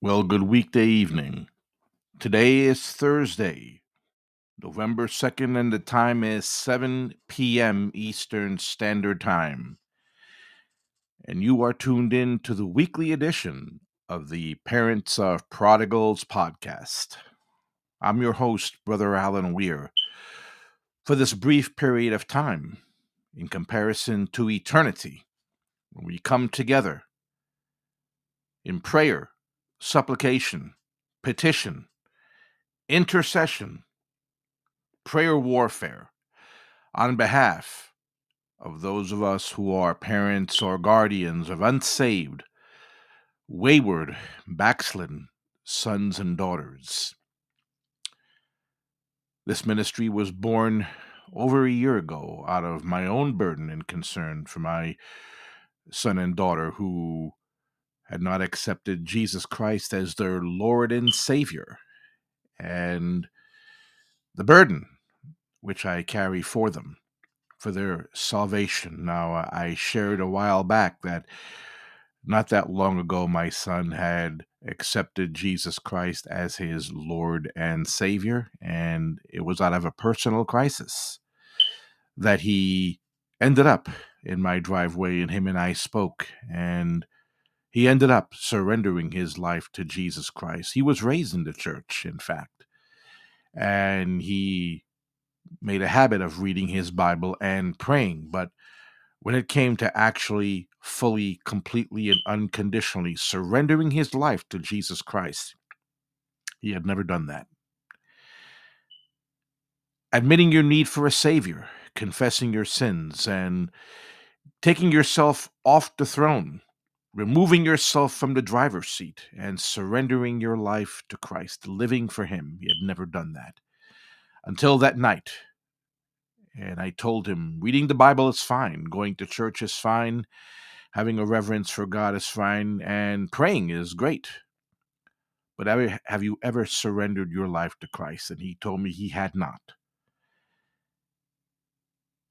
Well, good weekday evening. Today is Thursday, November 2nd, and the time is 7 p.m. Eastern Standard Time. And you are tuned in to the weekly edition of the Parents of Prodigals podcast. I'm your host, Brother Alan Weir. For this brief period of time, in comparison to eternity, when we come together in prayer, supplication, petition, intercession, prayer warfare on behalf of those of us who are parents or guardians of unsaved, wayward, backslidden sons and daughters. This ministry was born over a year ago out of my own burden and concern for my son and daughter who had not accepted Jesus Christ as their Lord and Savior, and the burden which I carry for them for their salvation. Now, I shared a while back that not that long ago, my son had accepted Jesus Christ as his Lord and Savior, and it was out of a personal crisis that he ended up in my driveway, and him and I spoke, and he ended up surrendering his life to Jesus Christ. He was raised in the church, in fact, and he made a habit of reading his Bible and praying, but when it came to actually fully, completely, and unconditionally surrendering his life to Jesus Christ, he had never done that. Admitting your need for a Savior, confessing your sins, and taking yourself off the throne, removing yourself from the driver's seat, and surrendering your life to Christ, living for Him. He had never done that. Until that night, and I told him, reading the Bible is fine, going to church is fine, having a reverence for God is fine, and praying is great. But have you ever surrendered your life to Christ? And he told me he had not.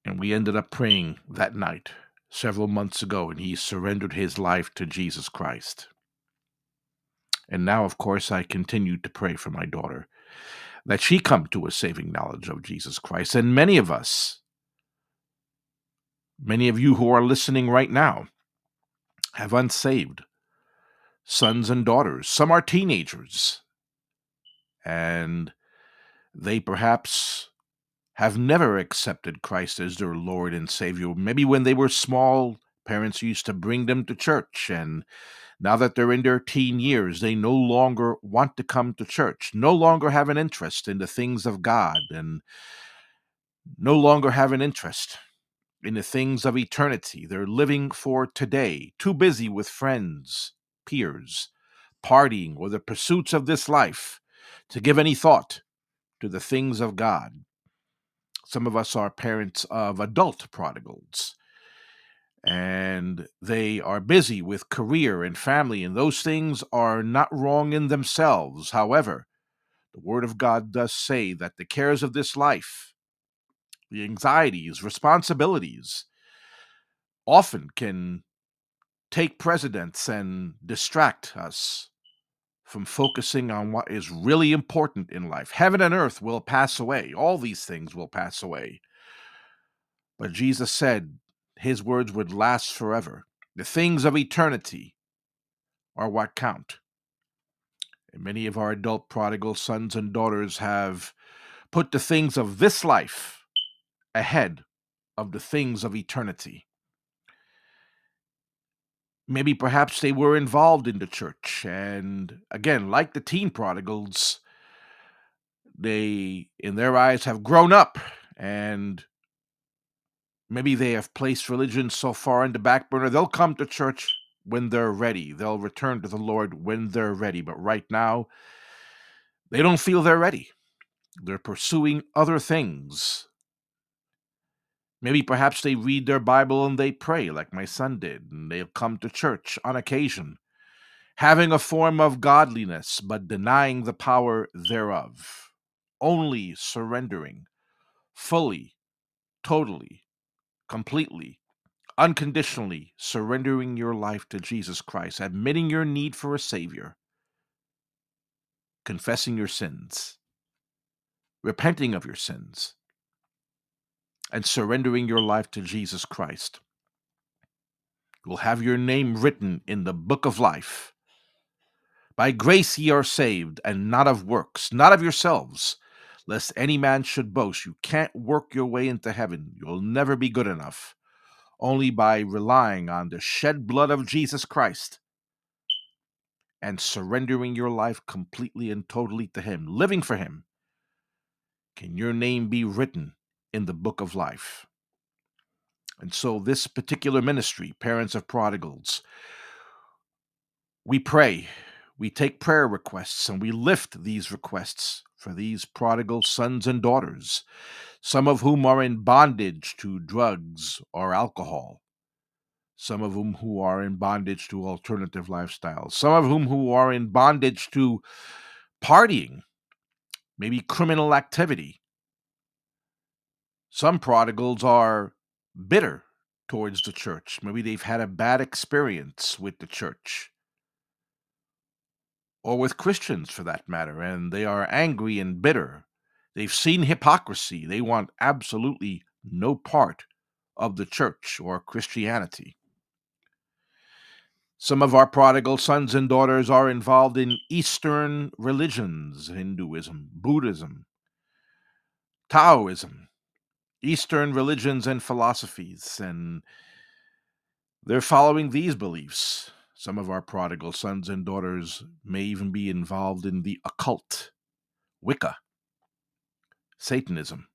And we ended up praying that night several months ago, and he surrendered his life to Jesus Christ. And now, of course, I continue to pray for my daughter that she come to a saving knowledge of Jesus Christ. And many of us, many of you who are listening right now, have unsaved sons and daughters. Some are teenagers, and they perhaps have never accepted Christ as their Lord and Savior. Maybe when they were small, parents used to bring them to church and now that they're in their teen years, they no longer want to come to church, no longer have an interest in the things of God, and no longer have an interest in the things of eternity. They're living for today, too busy with friends, peers, partying, or the pursuits of this life to give any thought to the things of God. Some of us are parents of adult prodigals and they are busy with career and family, and those things are not wrong in themselves. However, the Word of God does say that the cares of this life, the anxieties, responsibilities, often can take precedence and distract us from focusing on what is really important in life. Heaven and earth will pass away, all these things will pass away. But Jesus said, his words would last forever. The things of eternity are what count. And many of our adult prodigal sons and daughters have put the things of this life ahead of the things of eternity. Maybe perhaps they were involved in the church, and again, like the teen prodigals, they, in their eyes, have grown up and maybe they have placed religion so far in the back burner, they'll come to church when they're ready. They'll return to the Lord when they're ready. But right now, they don't feel they're ready. They're pursuing other things. Maybe perhaps they read their Bible and they pray, like my son did, and they'll come to church on occasion, having a form of godliness, but denying the power thereof, only surrendering fully, totally completely, unconditionally surrendering your life to Jesus Christ, admitting your need for a Savior, confessing your sins, repenting of your sins, and surrendering your life to Jesus Christ. You'll have your name written in the book of life. By grace ye are saved, and not of works, not of yourselves, lest any man should boast. You can't work your way into heaven. You'll never be good enough. Only by relying on the shed blood of Jesus Christ and surrendering your life completely and totally to Him, living for Him, can your name be written in the book of life. And so, this particular ministry, Parents of Prodigals, we pray, we take prayer requests, and we lift these requests for these prodigal sons and daughters, some of whom are in bondage to drugs or alcohol, some of whom who are in bondage to alternative lifestyles, some of whom who are in bondage to partying, maybe criminal activity. Some prodigals are bitter towards the church. Maybe they've had a bad experience with the church or with Christians for that matter, and they are angry and bitter. They've seen hypocrisy. They want absolutely no part of the church or Christianity. Some of our prodigal sons and daughters are involved in Eastern religions, Hinduism, Buddhism, Taoism, Eastern religions and philosophies, and they're following these beliefs. Some of our prodigal sons and daughters may even be involved in the occult, Wicca, Satanism,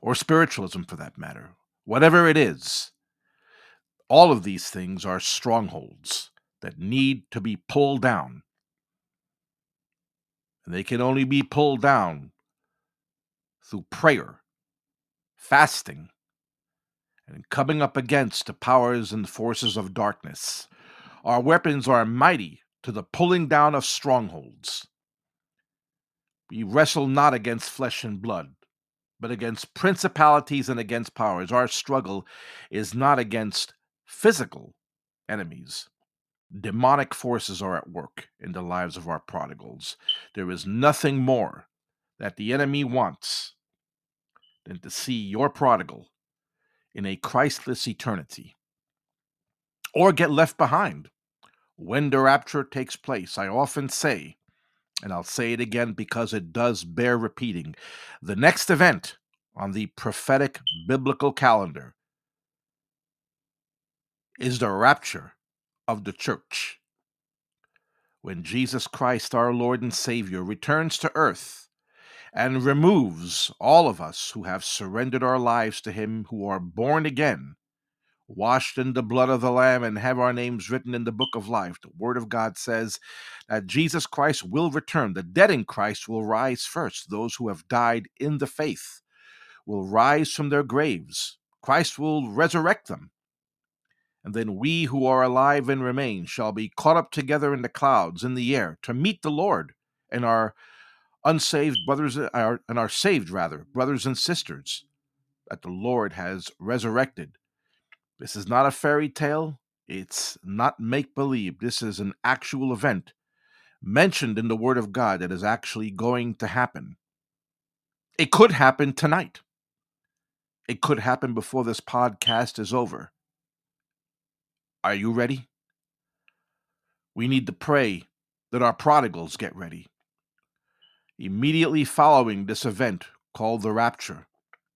or spiritualism for that matter. Whatever it is, all of these things are strongholds that need to be pulled down. And they can only be pulled down through prayer, fasting, and coming up against the powers and forces of darkness our weapons are mighty to the pulling down of strongholds. We wrestle not against flesh and blood, but against principalities and against powers. Our struggle is not against physical enemies. Demonic forces are at work in the lives of our prodigals. There is nothing more that the enemy wants than to see your prodigal in a Christless eternity or get left behind when the rapture takes place. I often say, and I'll say it again because it does bear repeating the next event on the prophetic biblical calendar is the rapture of the church. When Jesus Christ, our Lord and Savior, returns to earth and removes all of us who have surrendered our lives to Him, who are born again washed in the blood of the Lamb, and have our names written in the book of life. The Word of God says that Jesus Christ will return. The dead in Christ will rise first. Those who have died in the faith will rise from their graves. Christ will resurrect them. And then we who are alive and remain shall be caught up together in the clouds in the air to meet the Lord and our unsaved brothers uh, and our saved rather brothers and sisters that the Lord has resurrected this is not a fairy tale. It's not make believe. This is an actual event mentioned in the Word of God that is actually going to happen. It could happen tonight. It could happen before this podcast is over. Are you ready? We need to pray that our prodigals get ready. Immediately following this event called the rapture,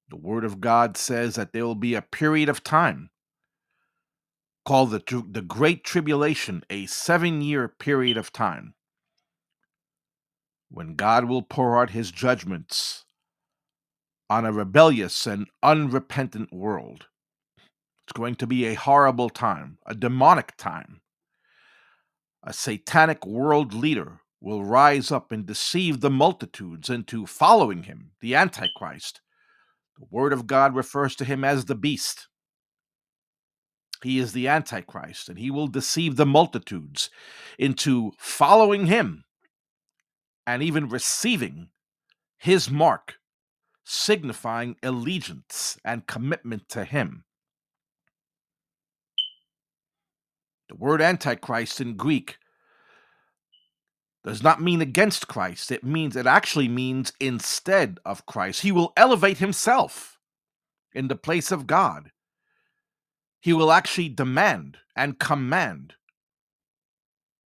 the Word of God says that there will be a period of time called the, the Great Tribulation, a seven year period of time when God will pour out his judgments on a rebellious and unrepentant world. It's going to be a horrible time, a demonic time. A satanic world leader will rise up and deceive the multitudes into following him, the Antichrist. The Word of God refers to him as the beast. He is the Antichrist, and he will deceive the multitudes into following him and even receiving his mark, signifying allegiance and commitment to him. The word Antichrist in Greek does not mean against Christ. It means it actually means instead of Christ. He will elevate himself in the place of God. He will actually demand and command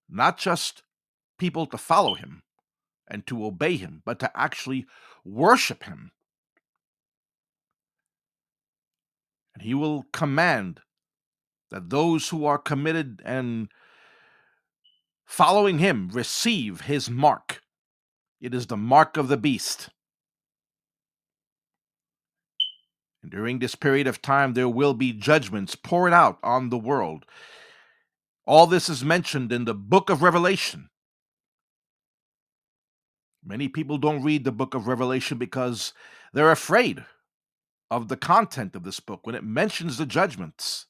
not just people to follow him and to obey him, but to actually worship him. And he will command that those who are committed and following him receive his mark. It is the mark of the beast. And during this period of time, there will be judgments poured out on the world. All this is mentioned in the book of Revelation. Many people don't read the book of Revelation because they're afraid of the content of this book when it mentions the judgments.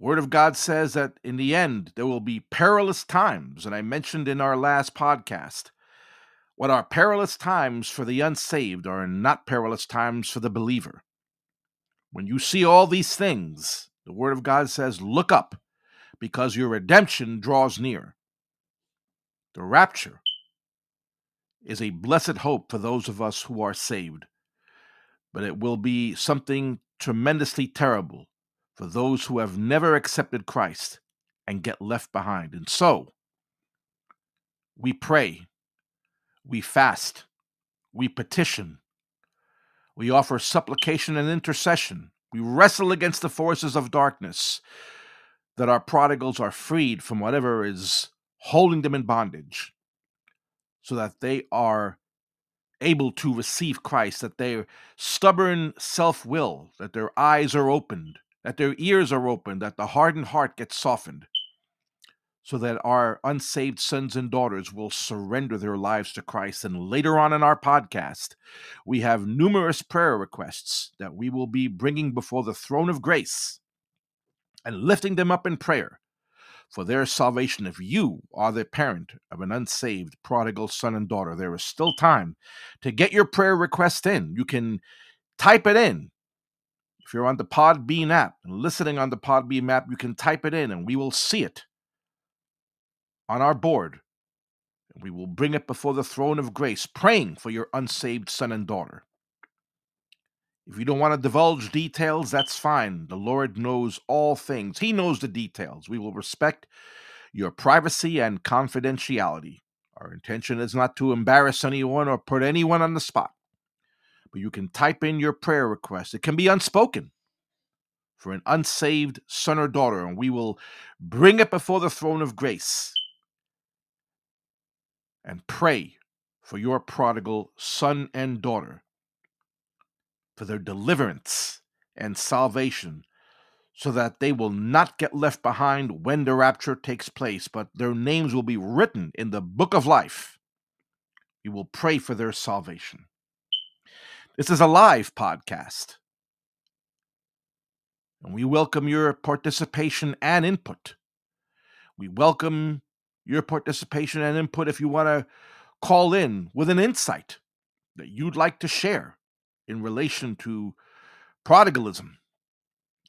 Word of God says that in the end there will be perilous times, and I mentioned in our last podcast what are perilous times for the unsaved are not perilous times for the believer. When you see all these things, the Word of God says, Look up, because your redemption draws near. The rapture is a blessed hope for those of us who are saved, but it will be something tremendously terrible for those who have never accepted Christ and get left behind. And so, we pray, we fast, we petition, we offer supplication and intercession, we wrestle against the forces of darkness that our prodigals are freed from whatever is holding them in bondage so that they are able to receive Christ, that their stubborn self will, that their eyes are opened, that their ears are opened, that the hardened heart gets softened, so that our unsaved sons and daughters will surrender their lives to Christ. And later on in our podcast, we have numerous prayer requests that we will be bringing before the throne of grace and lifting them up in prayer for their salvation. If you are the parent of an unsaved prodigal son and daughter, there is still time to get your prayer request in. You can type it in if you're on the Podbean app and listening on the Podbean app, you can type it in and we will see it on our board. And we will bring it before the throne of grace, praying for your unsaved son and daughter. If you don't want to divulge details, that's fine. The Lord knows all things, He knows the details. We will respect your privacy and confidentiality. Our intention is not to embarrass anyone or put anyone on the spot but you can type in your prayer request. It can be unspoken for an unsaved son or daughter, and we will bring it before the throne of grace and pray for your prodigal son and daughter, for their deliverance and salvation, so that they will not get left behind when the rapture takes place, but their names will be written in the book of life. We will pray for their salvation. This is a live podcast. And we welcome your participation and input. We welcome your participation and input if you want to call in with an insight that you'd like to share in relation to prodigalism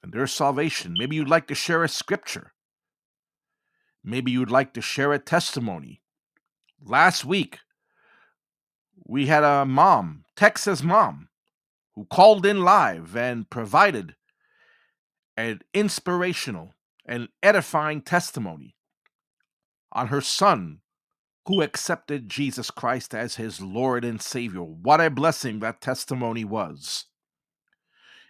and their salvation. Maybe you'd like to share a scripture. Maybe you'd like to share a testimony. Last week, we had a mom, Texas mom, who called in live and provided an inspirational and edifying testimony on her son who accepted Jesus Christ as his Lord and Savior. What a blessing that testimony was.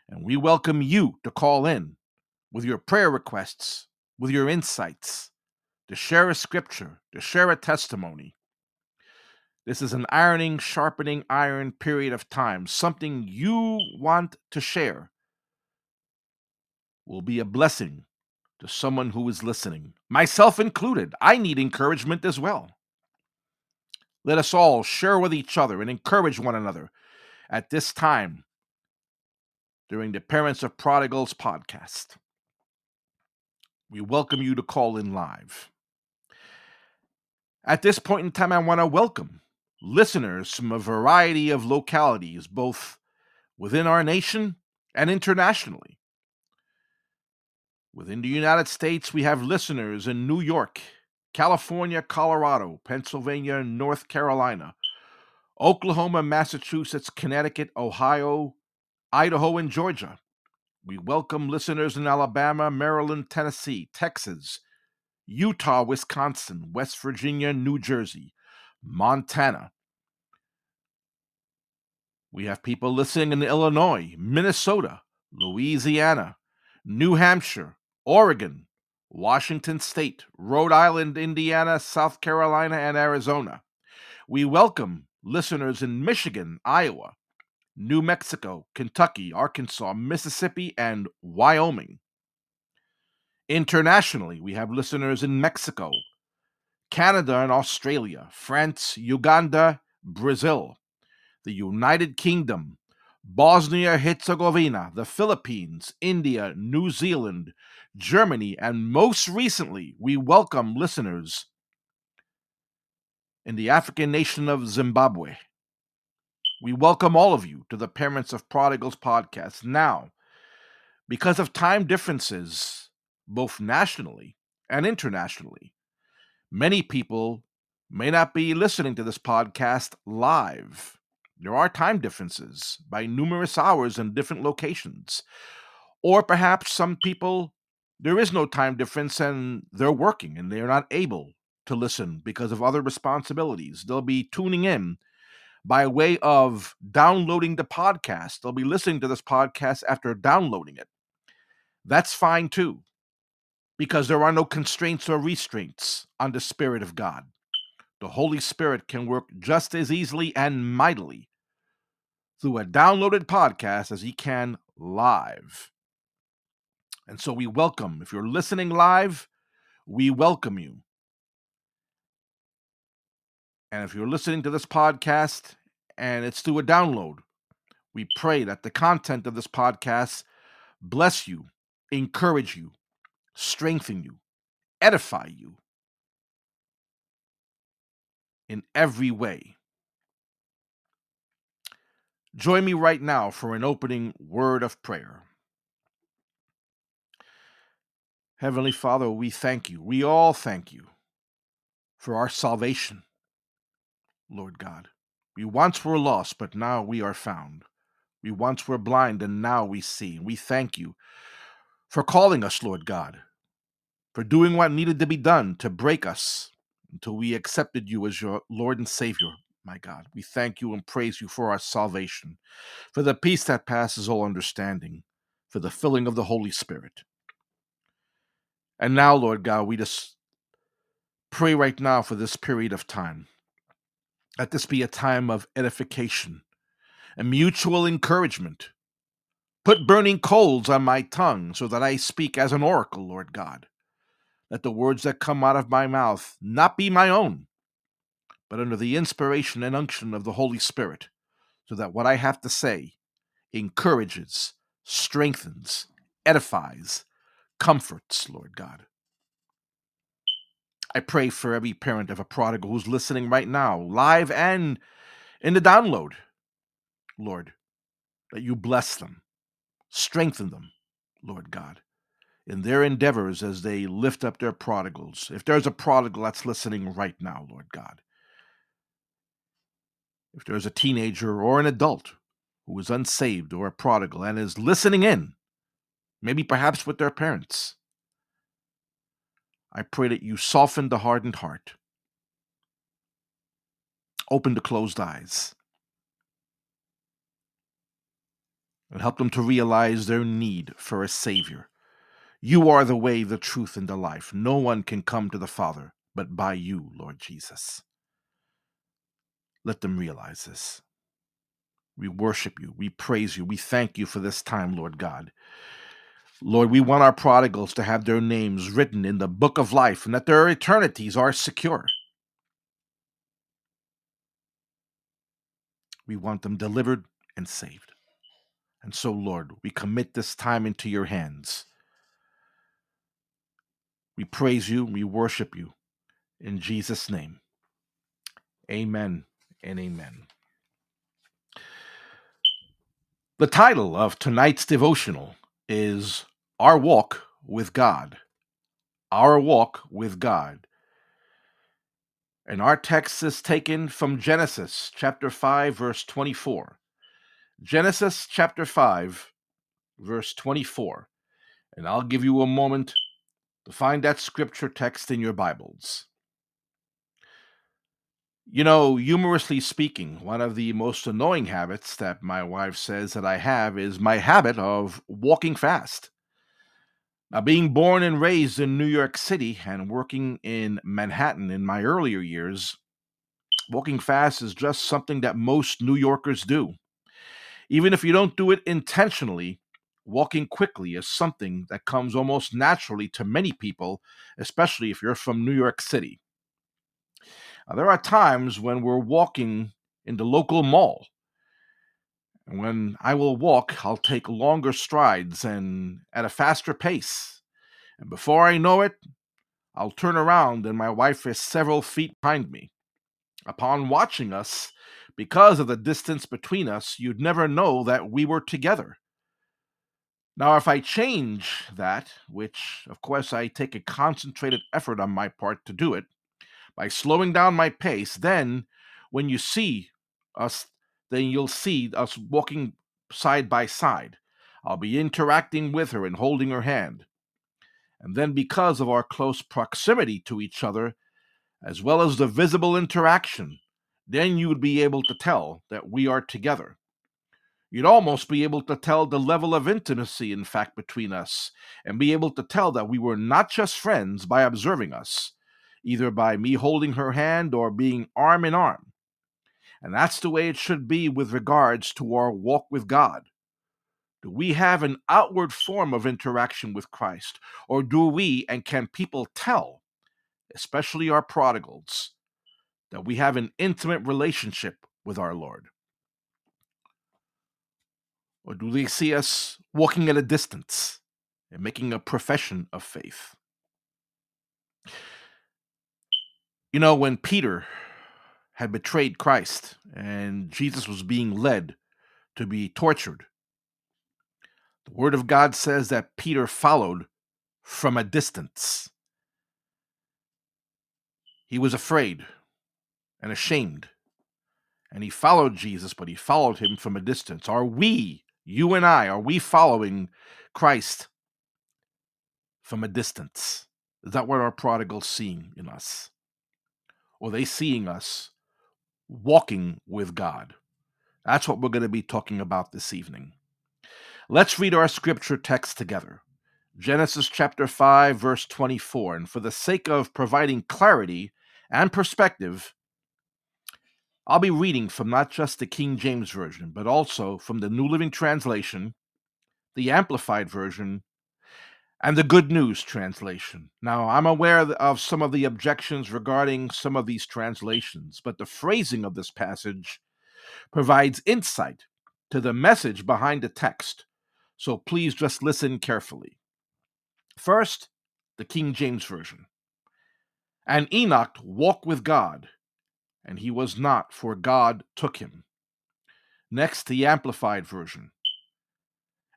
And we welcome you to call in with your prayer requests, with your insights, to share a scripture, to share a testimony. This is an ironing, sharpening iron period of time. Something you want to share will be a blessing to someone who is listening, myself included. I need encouragement as well. Let us all share with each other and encourage one another at this time during the Parents of Prodigals podcast. We welcome you to call in live. At this point in time, I want to welcome listeners from a variety of localities, both within our nation and internationally. Within the United States, we have listeners in New York California, Colorado, Pennsylvania, North Carolina, Oklahoma, Massachusetts, Connecticut, Ohio, Idaho, and Georgia. We welcome listeners in Alabama, Maryland, Tennessee, Texas, Utah, Wisconsin, West Virginia, New Jersey, Montana. We have people listening in Illinois, Minnesota, Louisiana, New Hampshire, Oregon, Washington State, Rhode Island, Indiana, South Carolina, and Arizona. We welcome listeners in Michigan, Iowa, New Mexico, Kentucky, Arkansas, Mississippi, and Wyoming. Internationally, we have listeners in Mexico, Canada, and Australia, France, Uganda, Brazil, the United Kingdom, Bosnia Herzegovina, the Philippines, India, New Zealand, Germany, and most recently, we welcome listeners in the African nation of Zimbabwe. We welcome all of you to the Parents of Prodigals podcast. Now, because of time differences, both nationally and internationally, many people may not be listening to this podcast live. There are time differences by numerous hours in different locations. Or perhaps some people, there is no time difference and they're working and they're not able to listen because of other responsibilities. They'll be tuning in by way of downloading the podcast. They'll be listening to this podcast after downloading it. That's fine too, because there are no constraints or restraints on the Spirit of God. The Holy Spirit can work just as easily and mightily through a downloaded podcast as he can live. And so we welcome, if you're listening live, we welcome you. And if you're listening to this podcast and it's through a download, we pray that the content of this podcast bless you, encourage you, strengthen you, edify you in every way. Join me right now for an opening word of prayer. Heavenly Father, we thank you. We all thank you for our salvation, Lord God. We once were lost, but now we are found. We once were blind, and now we see. We thank you for calling us, Lord God, for doing what needed to be done to break us until we accepted you as your Lord and Savior my God. We thank you and praise you for our salvation, for the peace that passes all understanding, for the filling of the Holy Spirit. And now, Lord God, we just pray right now for this period of time. Let this be a time of edification and mutual encouragement. Put burning coals on my tongue so that I speak as an oracle, Lord God. Let the words that come out of my mouth not be my own, but under the inspiration and unction of the Holy Spirit, so that what I have to say encourages, strengthens, edifies, comforts, Lord God. I pray for every parent of a prodigal who's listening right now, live and in the download, Lord, that you bless them, strengthen them, Lord God, in their endeavors as they lift up their prodigals. If there's a prodigal that's listening right now, Lord God, if there's a teenager or an adult who is unsaved or a prodigal and is listening in, maybe perhaps with their parents, I pray that you soften the hardened heart, open the closed eyes, and help them to realize their need for a Savior. You are the way, the truth, and the life. No one can come to the Father but by you, Lord Jesus. Let them realize this. We worship you. We praise you. We thank you for this time, Lord God. Lord, we want our prodigals to have their names written in the book of life and that their eternities are secure. We want them delivered and saved. And so, Lord, we commit this time into your hands. We praise you. We worship you. In Jesus' name, amen and amen. The title of tonight's devotional is Our Walk with God. Our Walk with God. And our text is taken from Genesis chapter 5, verse 24. Genesis chapter 5, verse 24. And I'll give you a moment find that scripture text in your Bibles. You know, humorously speaking, one of the most annoying habits that my wife says that I have is my habit of walking fast. Now, being born and raised in New York City and working in Manhattan in my earlier years, walking fast is just something that most New Yorkers do. Even if you don't do it intentionally, walking quickly is something that comes almost naturally to many people, especially if you're from New York City. Now, there are times when we're walking in the local mall. And when I will walk, I'll take longer strides and at a faster pace. And before I know it, I'll turn around and my wife is several feet behind me. Upon watching us, because of the distance between us, you'd never know that we were together. Now, if I change that, which of course I take a concentrated effort on my part to do it, by slowing down my pace, then when you see us, then you'll see us walking side by side. I'll be interacting with her and holding her hand. And then, because of our close proximity to each other, as well as the visible interaction, then you would be able to tell that we are together. You'd almost be able to tell the level of intimacy, in fact, between us, and be able to tell that we were not just friends by observing us, either by me holding her hand or being arm in arm. And that's the way it should be with regards to our walk with God. Do we have an outward form of interaction with Christ, or do we and can people tell, especially our prodigals, that we have an intimate relationship with our Lord? Or do they see us walking at a distance and making a profession of faith? You know, when Peter had betrayed Christ and Jesus was being led to be tortured, the Word of God says that Peter followed from a distance. He was afraid and ashamed, and he followed Jesus, but he followed him from a distance. Are we, you and I, are we following Christ from a distance? Is that what our prodigals seeing in us? or they seeing us walking with God? That's what we're going to be talking about this evening. Let's read our scripture text together. Genesis chapter 5, verse 24. And for the sake of providing clarity and perspective, I'll be reading from not just the King James Version, but also from the New Living Translation, the Amplified Version, and the Good News translation. Now, I'm aware of some of the objections regarding some of these translations, but the phrasing of this passage provides insight to the message behind the text. So please just listen carefully. First, the King James Version. And Enoch walked with God, and he was not, for God took him. Next, the Amplified Version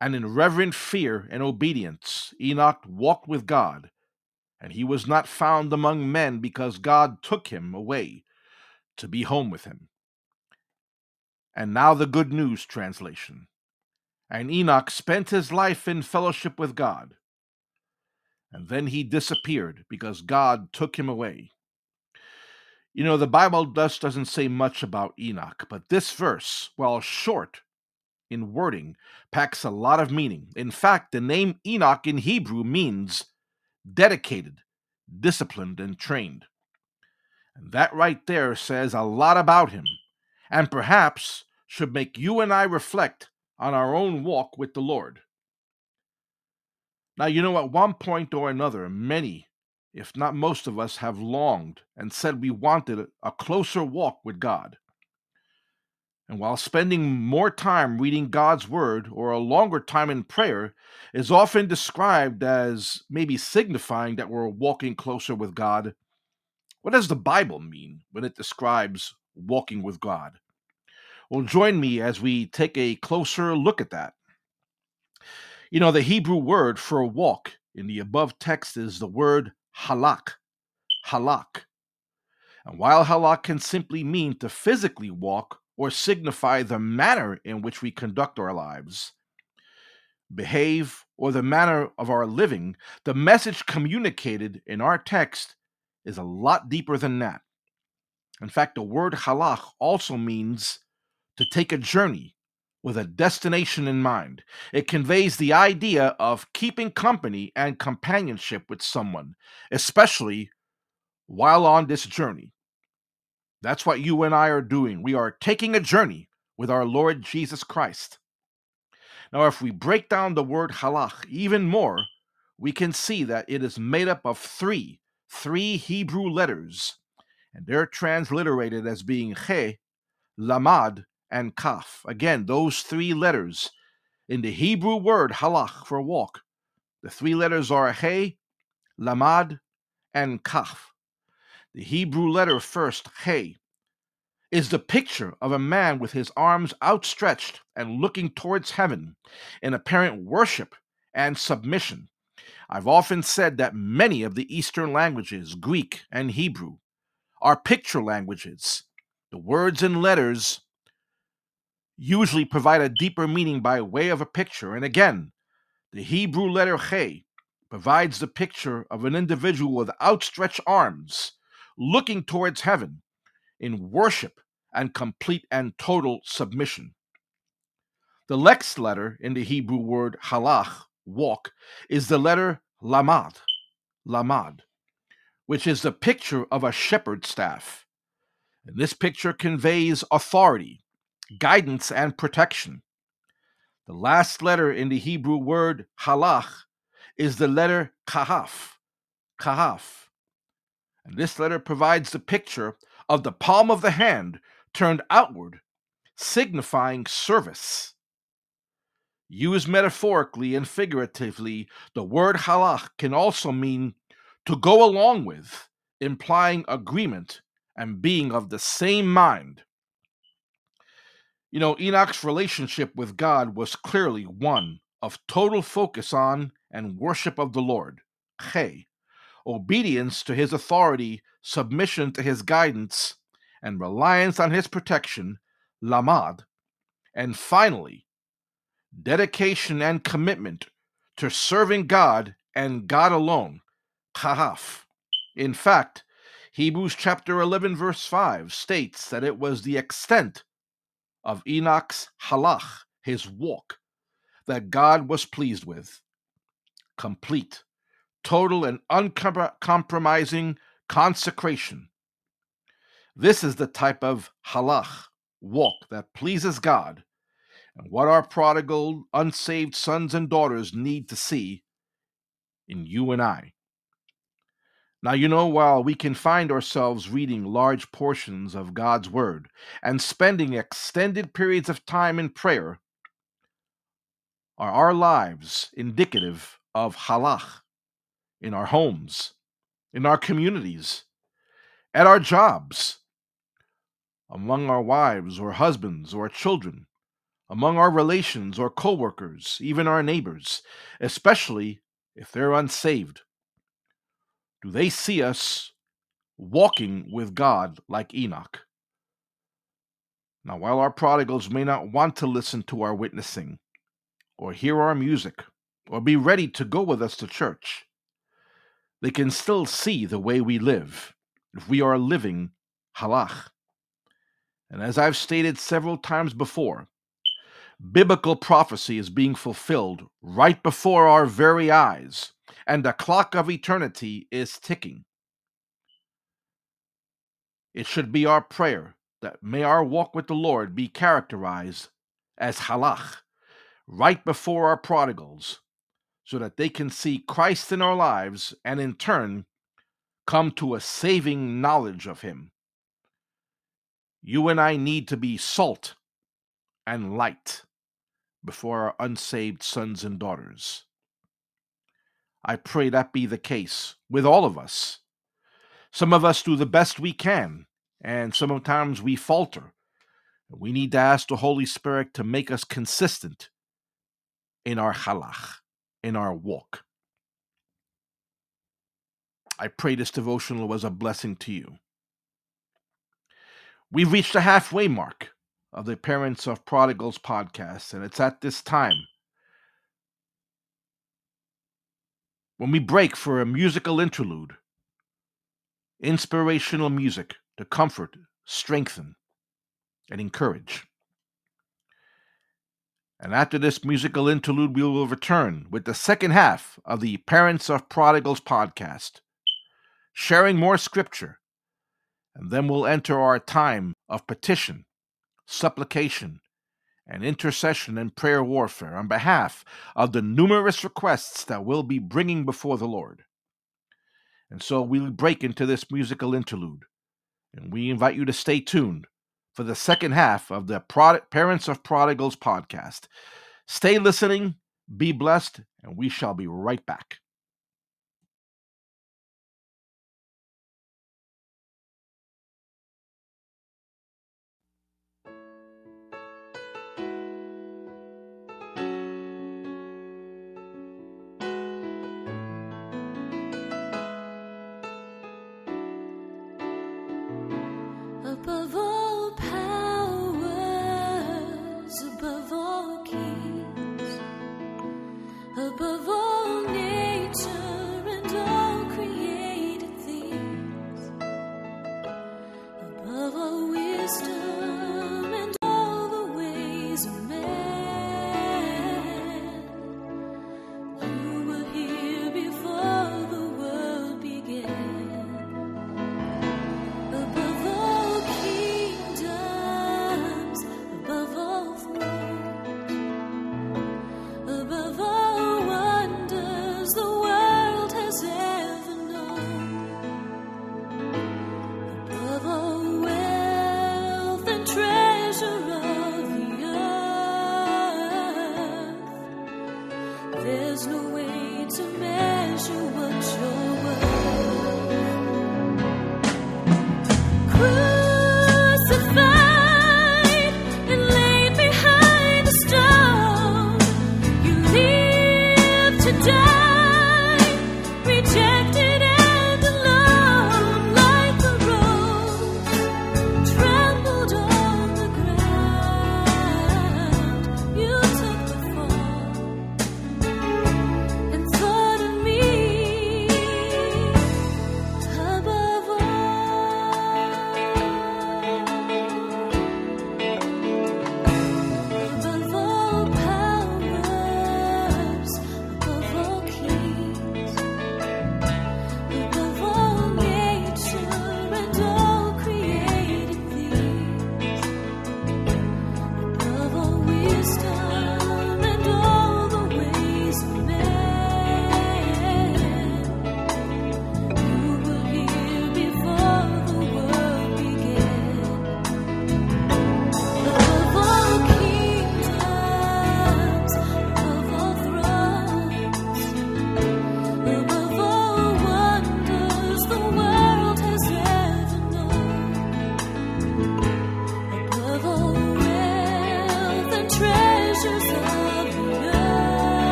and in reverent fear and obedience Enoch walked with God, and he was not found among men because God took him away to be home with him. And now the Good News translation. And Enoch spent his life in fellowship with God. And then he disappeared because God took him away. You know, the Bible just doesn't say much about Enoch, but this verse, while short, in wording packs a lot of meaning. In fact, the name Enoch in Hebrew means dedicated, disciplined, and trained. And that right there says a lot about him, and perhaps should make you and I reflect on our own walk with the Lord. Now, you know, at one point or another, many, if not most of us, have longed and said we wanted a closer walk with God. And while spending more time reading God's Word or a longer time in prayer is often described as maybe signifying that we're walking closer with God, what does the Bible mean when it describes walking with God? Well, join me as we take a closer look at that. You know, the Hebrew word for walk in the above text is the word halak. Halak. And while halak can simply mean to physically walk or signify the manner in which we conduct our lives, behave, or the manner of our living, the message communicated in our text is a lot deeper than that. In fact, the word halach also means to take a journey with a destination in mind. It conveys the idea of keeping company and companionship with someone, especially while on this journey. That's what you and I are doing. We are taking a journey with our Lord Jesus Christ. Now, if we break down the word halach even more, we can see that it is made up of three, three Hebrew letters, and they're transliterated as being he, lamad, and kaf. Again, those three letters in the Hebrew word halach for walk. The three letters are he, lamad, and kaf. The Hebrew letter first, he, is the picture of a man with his arms outstretched and looking towards heaven in apparent worship and submission. I've often said that many of the Eastern languages, Greek and Hebrew, are picture languages. The words and letters usually provide a deeper meaning by way of a picture. And again, the Hebrew letter He provides the picture of an individual with outstretched arms looking towards heaven in worship and complete and total submission. The next letter in the Hebrew word halach, walk, is the letter lamad, lamad, which is the picture of a shepherd's staff. And this picture conveys authority, guidance, and protection. The last letter in the Hebrew word halach is the letter kahaf, kahaf. And this letter provides the picture of the palm of the hand turned outward, signifying service. Used metaphorically and figuratively, the word halach can also mean to go along with, implying agreement and being of the same mind. You know, Enoch's relationship with God was clearly one of total focus on and worship of the Lord, che, obedience to his authority, submission to his guidance, and reliance on his protection, lamad, and finally, dedication and commitment to serving God and God alone, kahaf. In fact, Hebrews chapter 11, verse 5 states that it was the extent of Enoch's halach, his walk, that God was pleased with. Complete, total, and uncompromising consecration this is the type of halach, walk, that pleases God, and what our prodigal, unsaved sons and daughters need to see in you and I. Now, you know, while we can find ourselves reading large portions of God's Word and spending extended periods of time in prayer, are our lives indicative of halach in our homes, in our communities, at our jobs, among our wives or husbands or children, among our relations or coworkers, even our neighbors, especially if they're unsaved? Do they see us walking with God like Enoch? Now, while our prodigals may not want to listen to our witnessing, or hear our music, or be ready to go with us to church, they can still see the way we live if we are living halach. And as I've stated several times before, biblical prophecy is being fulfilled right before our very eyes, and the clock of eternity is ticking. It should be our prayer that may our walk with the Lord be characterized as halach, right before our prodigals, so that they can see Christ in our lives and in turn come to a saving knowledge of Him. You and I need to be salt and light before our unsaved sons and daughters. I pray that be the case with all of us. Some of us do the best we can, and sometimes we falter. We need to ask the Holy Spirit to make us consistent in our halach, in our walk. I pray this devotional was a blessing to you. We've reached the halfway mark of the Parents of Prodigals podcast, and it's at this time when we break for a musical interlude, inspirational music to comfort, strengthen, and encourage. And after this musical interlude, we will return with the second half of the Parents of Prodigals podcast, sharing more scripture, and then we'll enter our time of petition, supplication, and intercession and prayer warfare on behalf of the numerous requests that we'll be bringing before the Lord. And so we'll break into this musical interlude, and we invite you to stay tuned for the second half of the Prod- Parents of Prodigals podcast. Stay listening, be blessed, and we shall be right back. Above all there's no way to measure what you're worth.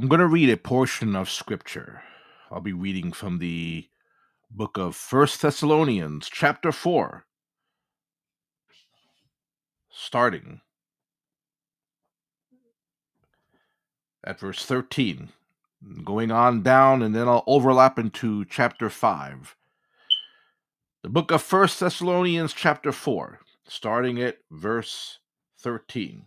I'm going to read a portion of scripture. I'll be reading from the book of First Thessalonians, chapter 4, starting at verse 13, going on down, and then I'll overlap into chapter 5. The book of First Thessalonians, chapter 4, starting at verse 13.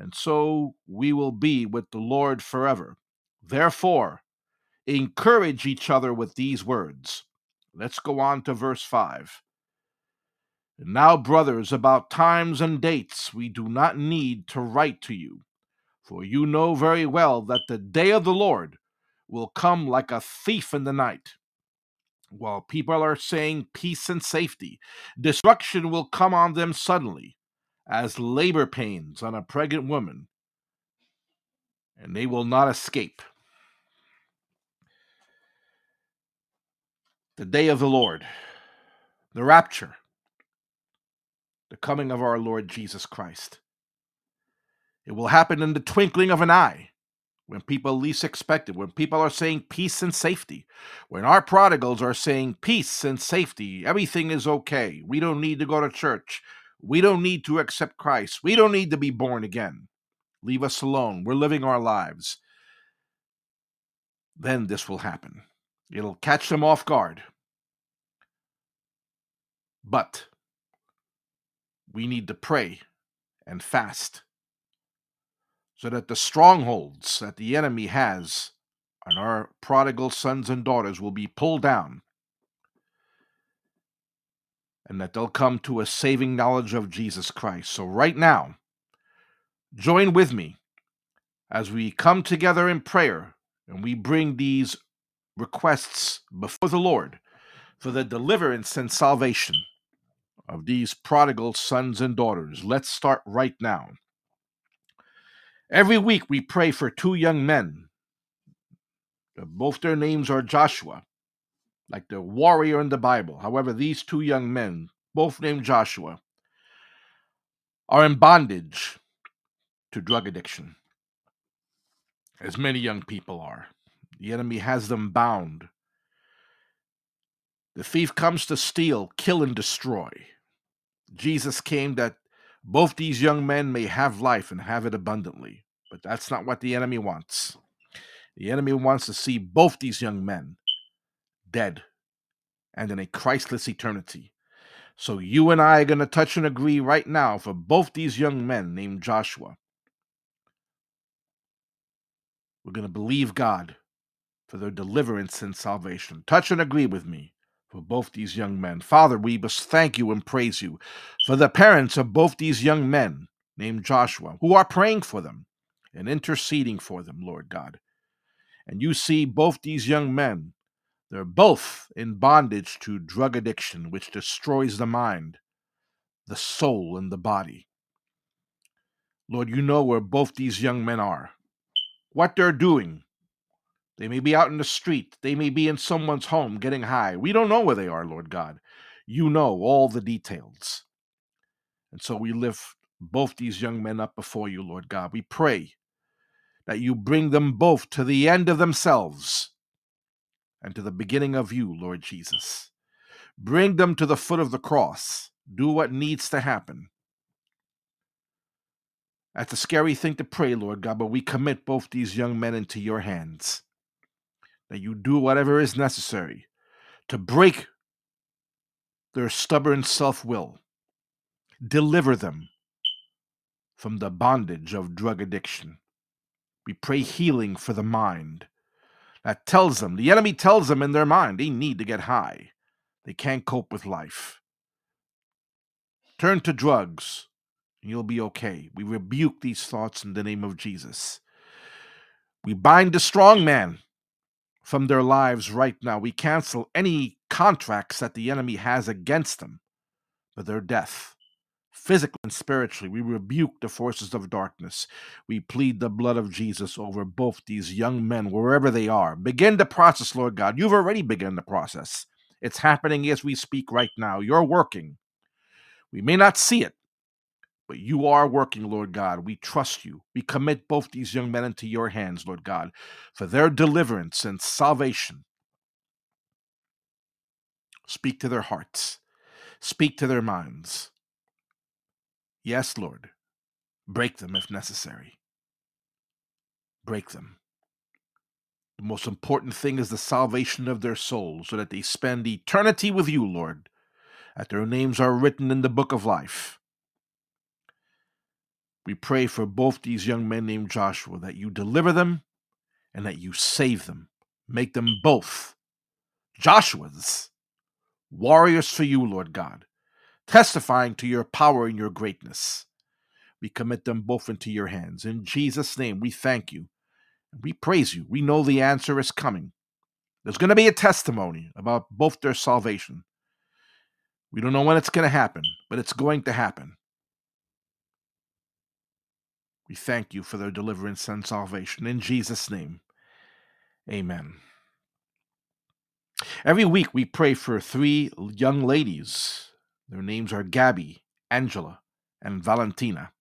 and so we will be with the Lord forever. Therefore, encourage each other with these words. Let's go on to verse 5. And now, brothers, about times and dates we do not need to write to you, for you know very well that the day of the Lord will come like a thief in the night. While people are saying peace and safety, destruction will come on them suddenly as labor pains on a pregnant woman, and they will not escape. The day of the Lord, the rapture, the coming of our Lord Jesus Christ. It will happen in the twinkling of an eye when people least expect it, when people are saying peace and safety, when our prodigals are saying peace and safety, everything is okay. We don't need to go to church. We don't need to accept Christ. We don't need to be born again. Leave us alone. We're living our lives. Then this will happen. It'll catch them off guard. But we need to pray and fast so that the strongholds that the enemy has on our prodigal sons and daughters will be pulled down and that they'll come to a saving knowledge of Jesus Christ. So, right now, join with me as we come together in prayer and we bring these requests before the Lord for the deliverance and salvation of these prodigal sons and daughters. Let's start right now. Every week we pray for two young men. Both their names are Joshua like the warrior in the Bible. However, these two young men, both named Joshua, are in bondage to drug addiction, as many young people are. The enemy has them bound. The thief comes to steal, kill, and destroy. Jesus came that both these young men may have life and have it abundantly. But that's not what the enemy wants. The enemy wants to see both these young men dead, and in a Christless eternity. So you and I are going to touch and agree right now for both these young men named Joshua. We're going to believe God for their deliverance and salvation. Touch and agree with me for both these young men. Father, we must thank you and praise you for the parents of both these young men named Joshua who are praying for them and interceding for them, Lord God. And you see both these young men they're both in bondage to drug addiction, which destroys the mind, the soul, and the body. Lord, you know where both these young men are, what they're doing. They may be out in the street, they may be in someone's home getting high. We don't know where they are, Lord God. You know all the details. And so we lift both these young men up before you, Lord God. We pray that you bring them both to the end of themselves and to the beginning of you, Lord Jesus. Bring them to the foot of the cross. Do what needs to happen. That's a scary thing to pray, Lord God, but we commit both these young men into your hands. that you do whatever is necessary to break their stubborn self will, deliver them from the bondage of drug addiction. We pray healing for the mind that tells them, the enemy tells them in their mind, they need to get high. They can't cope with life. Turn to drugs, and you'll be okay. We rebuke these thoughts in the name of Jesus. We bind the strong man from their lives right now. We cancel any contracts that the enemy has against them for their death physically and spiritually. We rebuke the forces of darkness. We plead the blood of Jesus over both these young men, wherever they are. Begin the process, Lord God. You've already begun the process. It's happening as we speak right now. You're working. We may not see it, but you are working, Lord God. We trust you. We commit both these young men into your hands, Lord God, for their deliverance and salvation. Speak to their hearts, speak to their minds. Yes, Lord. Break them if necessary. Break them. The most important thing is the salvation of their souls so that they spend eternity with you, Lord, that their names are written in the book of life. We pray for both these young men named Joshua that you deliver them and that you save them. Make them both Joshuas, warriors for you, Lord God, testifying to your power and your greatness. We commit them both into your hands. In Jesus' name, we thank you. We praise you. We know the answer is coming. There's going to be a testimony about both their salvation. We don't know when it's going to happen, but it's going to happen. We thank you for their deliverance and salvation. In Jesus' name, amen. Every week we pray for three young ladies their names are Gabby, Angela, and Valentina.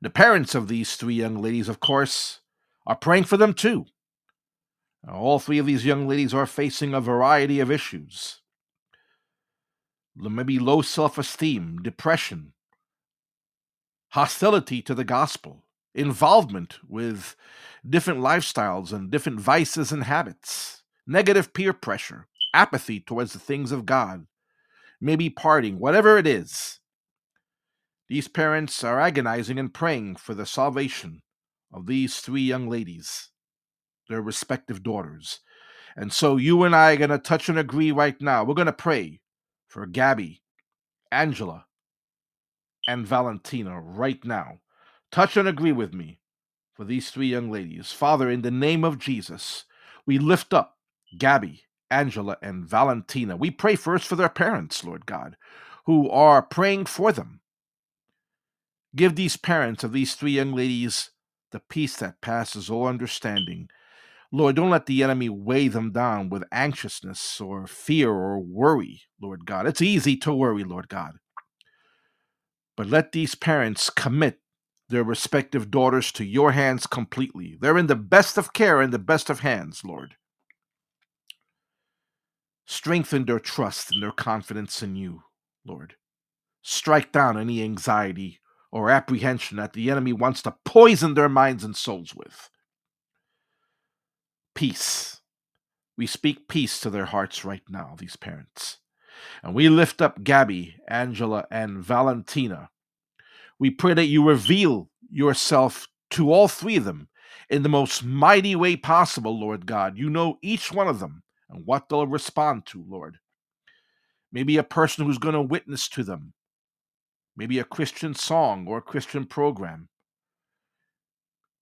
The parents of these three young ladies, of course, are praying for them too. All three of these young ladies are facing a variety of issues. Maybe low self esteem, depression, hostility to the gospel, involvement with different lifestyles and different vices and habits, negative peer pressure, apathy towards the things of God, maybe parting, whatever it is. These parents are agonizing and praying for the salvation of these three young ladies, their respective daughters. And so you and I are going to touch and agree right now. We're going to pray for Gabby, Angela, and Valentina right now. Touch and agree with me for these three young ladies. Father, in the name of Jesus, we lift up Gabby, Angela, and Valentina. We pray first for their parents, Lord God, who are praying for them. Give these parents of these three young ladies the peace that passes all understanding. Lord, don't let the enemy weigh them down with anxiousness or fear or worry, Lord God. It's easy to worry, Lord God. But let these parents commit their respective daughters to your hands completely. They're in the best of care and the best of hands, Lord strengthen their trust and their confidence in you, Lord. Strike down any anxiety or apprehension that the enemy wants to poison their minds and souls with. Peace. We speak peace to their hearts right now, these parents. And we lift up Gabby, Angela, and Valentina. We pray that you reveal yourself to all three of them in the most mighty way possible, Lord God. You know each one of them and what they'll respond to, Lord. Maybe a person who's going to witness to them. Maybe a Christian song or a Christian program.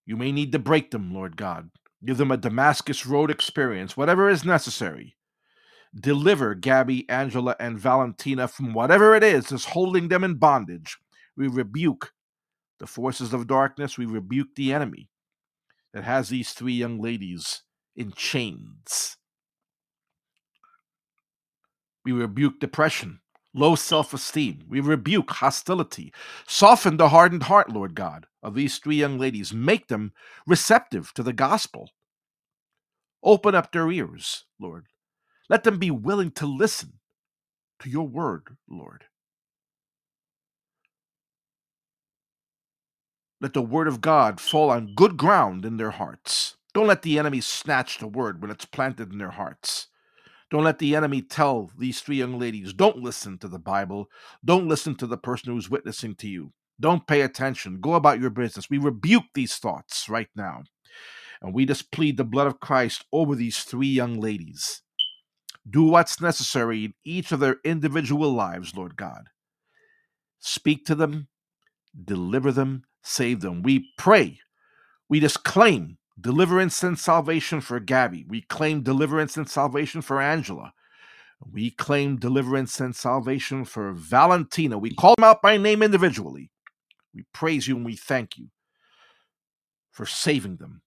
You may need to break them, Lord God. Give them a Damascus Road experience, whatever is necessary. Deliver Gabby, Angela, and Valentina from whatever it is that's holding them in bondage. We rebuke the forces of darkness. We rebuke the enemy that has these three young ladies in chains. We rebuke depression, low self esteem. We rebuke hostility. Soften the hardened heart, Lord God, of these three young ladies. Make them receptive to the gospel. Open up their ears, Lord. Let them be willing to listen to your word, Lord. Let the word of God fall on good ground in their hearts. Don't let the enemy snatch the word when it's planted in their hearts. Don't let the enemy tell these three young ladies, don't listen to the Bible. Don't listen to the person who's witnessing to you. Don't pay attention. Go about your business. We rebuke these thoughts right now. And we just plead the blood of Christ over these three young ladies. Do what's necessary in each of their individual lives, Lord God. Speak to them, deliver them, save them. We pray. We just claim deliverance and salvation for Gabby. We claim deliverance and salvation for Angela. We claim deliverance and salvation for Valentina. We call them out by name individually. We praise you and we thank you for saving them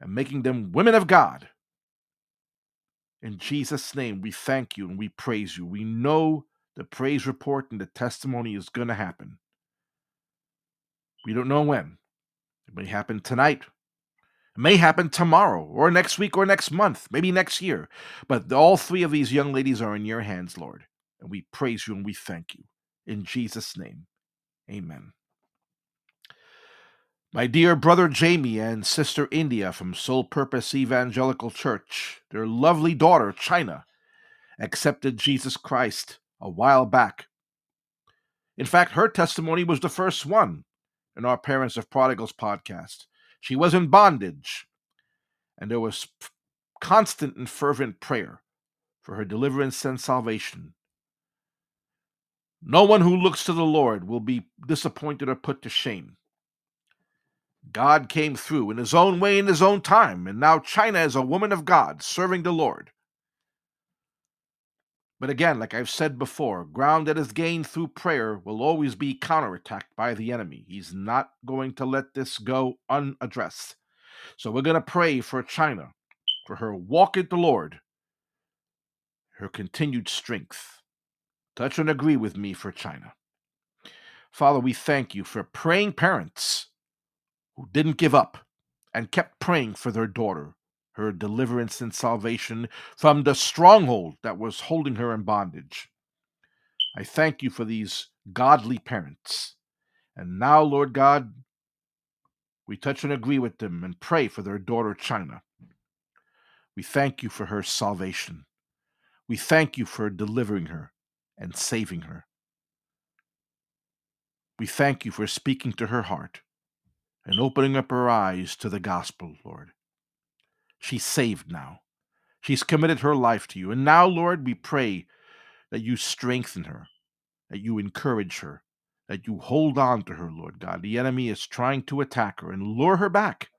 and making them women of God. In Jesus' name, we thank you and we praise you. We know the praise report and the testimony is going to happen. We don't know when. It may happen tonight. May happen tomorrow or next week or next month, maybe next year. But all three of these young ladies are in your hands, Lord. And we praise you and we thank you. In Jesus' name, amen. My dear brother Jamie and sister India from Soul Purpose Evangelical Church, their lovely daughter China, accepted Jesus Christ a while back. In fact, her testimony was the first one in our Parents of Prodigals podcast. She was in bondage, and there was constant and fervent prayer for her deliverance and salvation. No one who looks to the Lord will be disappointed or put to shame. God came through in his own way in his own time, and now China is a woman of God serving the Lord. But again, like I've said before, ground that is gained through prayer will always be counterattacked by the enemy. He's not going to let this go unaddressed. So we're going to pray for China, for her walk with the Lord, her continued strength. Touch and agree with me for China. Father, we thank you for praying parents who didn't give up and kept praying for their daughter, her deliverance and salvation from the stronghold that was holding her in bondage. I thank you for these godly parents. And now, Lord God, we touch and agree with them and pray for their daughter China. We thank you for her salvation. We thank you for delivering her and saving her. We thank you for speaking to her heart and opening up her eyes to the gospel, Lord. She's saved now. She's committed her life to you. And now, Lord, we pray that you strengthen her, that you encourage her, that you hold on to her, Lord God. The enemy is trying to attack her and lure her back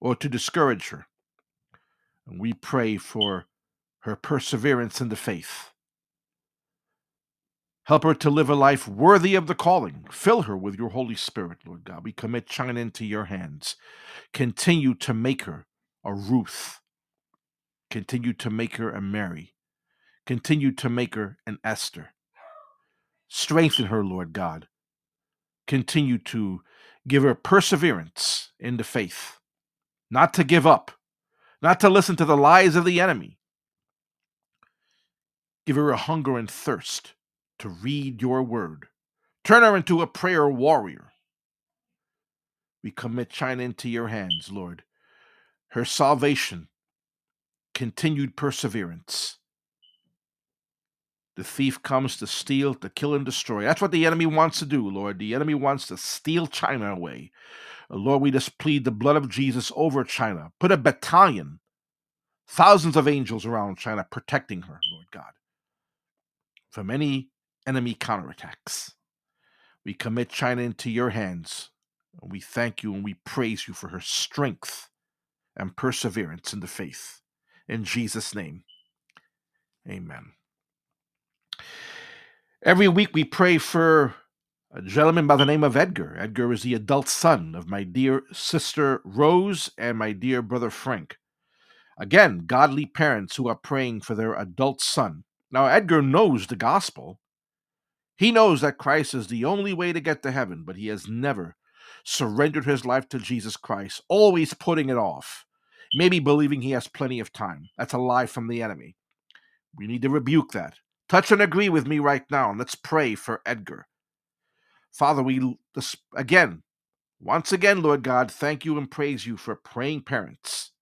or to discourage her. And we pray for her perseverance in the faith Help her to live a life worthy of the calling. Fill her with your Holy Spirit, Lord God. We commit China into your hands. Continue to make her a Ruth. Continue to make her a Mary. Continue to make her an Esther. Strengthen her, Lord God. Continue to give her perseverance in the faith, not to give up, not to listen to the lies of the enemy. Give her a hunger and thirst to read your word. Turn her into a prayer warrior. We commit China into your hands, Lord. Her salvation, continued perseverance. The thief comes to steal, to kill, and destroy. That's what the enemy wants to do, Lord. The enemy wants to steal China away. Uh, Lord, we just plead the blood of Jesus over China. Put a battalion, thousands of angels around China protecting her, Lord God, from any enemy counterattacks. We commit China into your hands. And we thank you and we praise you for her strength and perseverance in the faith. In Jesus' name, amen. Every week we pray for a gentleman by the name of Edgar. Edgar is the adult son of my dear sister Rose and my dear brother Frank. Again, godly parents who are praying for their adult son. Now, Edgar knows the gospel. He knows that Christ is the only way to get to heaven, but he has never surrendered his life to Jesus Christ, always putting it off, maybe believing he has plenty of time. That's a lie from the enemy. We need to rebuke that. Touch and agree with me right now, and let's pray for Edgar. Father, we again Once again, Lord God, thank you and praise you for praying parents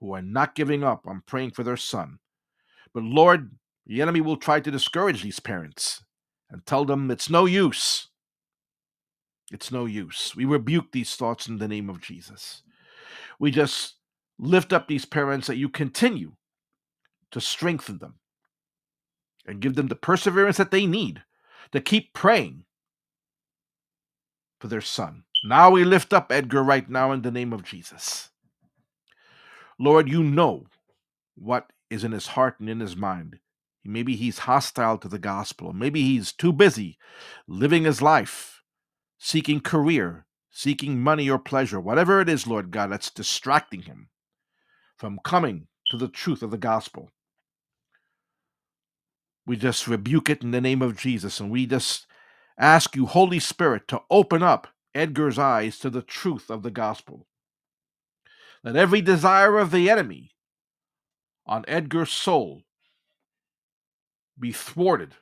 who are not giving up on praying for their son. But Lord, the enemy will try to discourage these parents and tell them it's no use. It's no use. We rebuke these thoughts in the name of Jesus. We just lift up these parents that you continue to strengthen them and give them the perseverance that they need to keep praying for their son. Now we lift up Edgar right now in the name of Jesus. Lord, you know what is in his heart and in his mind. Maybe he's hostile to the gospel. Maybe he's too busy living his life, seeking career, seeking money or pleasure, whatever it is, Lord God, that's distracting him from coming to the truth of the gospel. We just rebuke it in the name of Jesus and we just ask you, Holy Spirit, to open up Edgar's eyes to the truth of the gospel. Let every desire of the enemy on Edgar's soul be thwarted.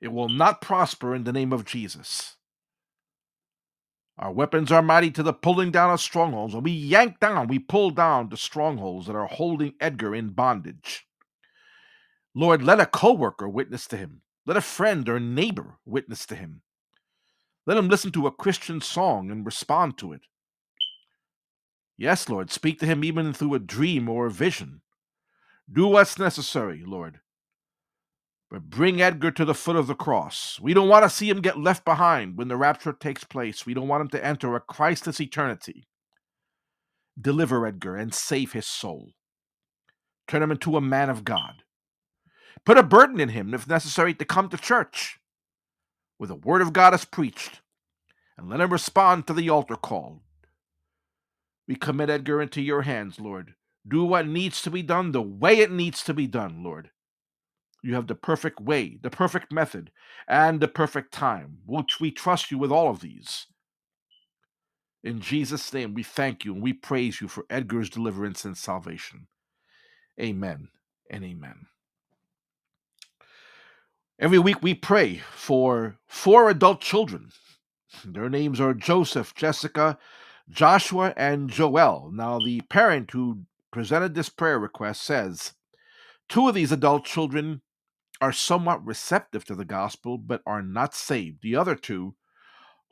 It will not prosper in the name of Jesus. Our weapons are mighty to the pulling down of strongholds, and we yank down, we pull down the strongholds that are holding Edgar in bondage. Lord, let a coworker witness to him. Let a friend or neighbor witness to him. Let him listen to a Christian song and respond to it. Yes, Lord, speak to him even through a dream or a vision. Do what's necessary, Lord. But bring Edgar to the foot of the cross. We don't want to see him get left behind when the rapture takes place. We don't want him to enter a Christless eternity. Deliver Edgar and save his soul. Turn him into a man of God. Put a burden in him, if necessary, to come to church where the word of God is preached, and let him respond to the altar call. We commit Edgar into your hands, Lord. Do what needs to be done the way it needs to be done, Lord. You have the perfect way, the perfect method, and the perfect time, which we trust you with all of these. In Jesus' name, we thank you and we praise you for Edgar's deliverance and salvation. Amen and amen. Every week we pray for four adult children. Their names are Joseph, Jessica, Joshua, and Joel. Now, the parent who presented this prayer request says two of these adult children are somewhat receptive to the gospel but are not saved. The other two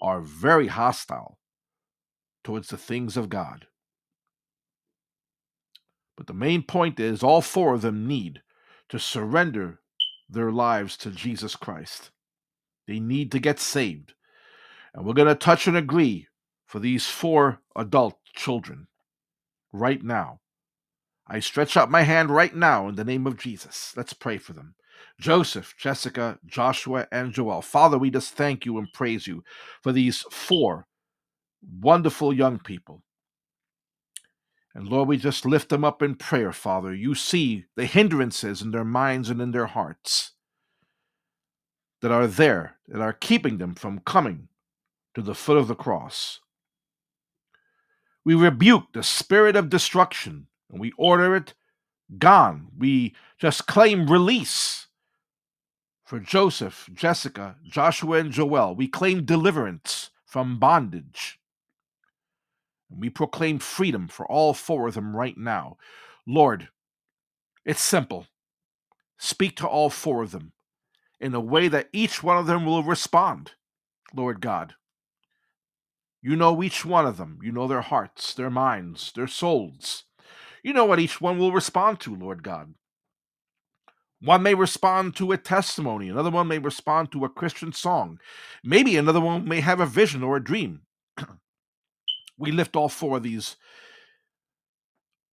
are very hostile towards the things of God. But the main point is all four of them need to surrender their lives to Jesus Christ. They need to get saved. And we're going to touch and agree for these four adult children right now. I stretch out my hand right now in the name of Jesus. Let's pray for them. Joseph, Jessica, Joshua, and Joel. Father, we just thank you and praise you for these four wonderful young people. And Lord, we just lift them up in prayer, Father. You see the hindrances in their minds and in their hearts that are there, that are keeping them from coming to the foot of the cross. We rebuke the spirit of destruction and we order it gone. We just claim release for Joseph, Jessica, Joshua, and Joel. We claim deliverance from bondage. And we proclaim freedom for all four of them right now. Lord, it's simple. Speak to all four of them in a way that each one of them will respond, Lord God. You know each one of them. You know their hearts, their minds, their souls. You know what each one will respond to, Lord God. One may respond to a testimony, another one may respond to a Christian song. Maybe another one may have a vision or a dream. we lift all four of these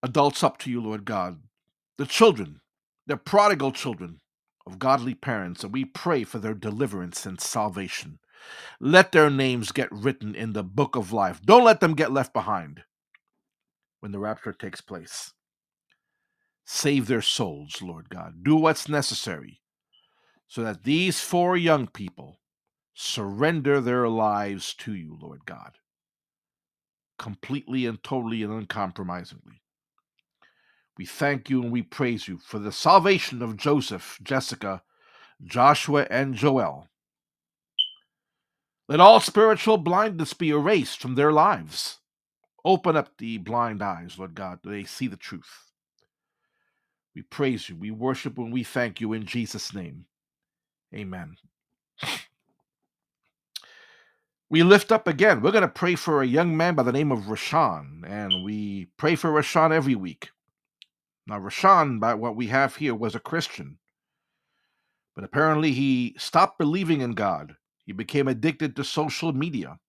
adults up to you, Lord God. The children, the prodigal children of godly parents, and we pray for their deliverance and salvation. Let their names get written in the book of life. Don't let them get left behind when the rapture takes place. Save their souls, Lord God. Do what's necessary so that these four young people surrender their lives to you, Lord God, completely and totally and uncompromisingly. We thank you and we praise you for the salvation of Joseph, Jessica, Joshua, and Joel. Let all spiritual blindness be erased from their lives. Open up the blind eyes, Lord God, that they see the truth. We praise you, we worship, and we thank you in Jesus' name. Amen. We lift up again. We're going to pray for a young man by the name of Rashan, and we pray for Rashan every week. Now, Rashan, by what we have here, was a Christian, but apparently he stopped believing in God. He became addicted to social media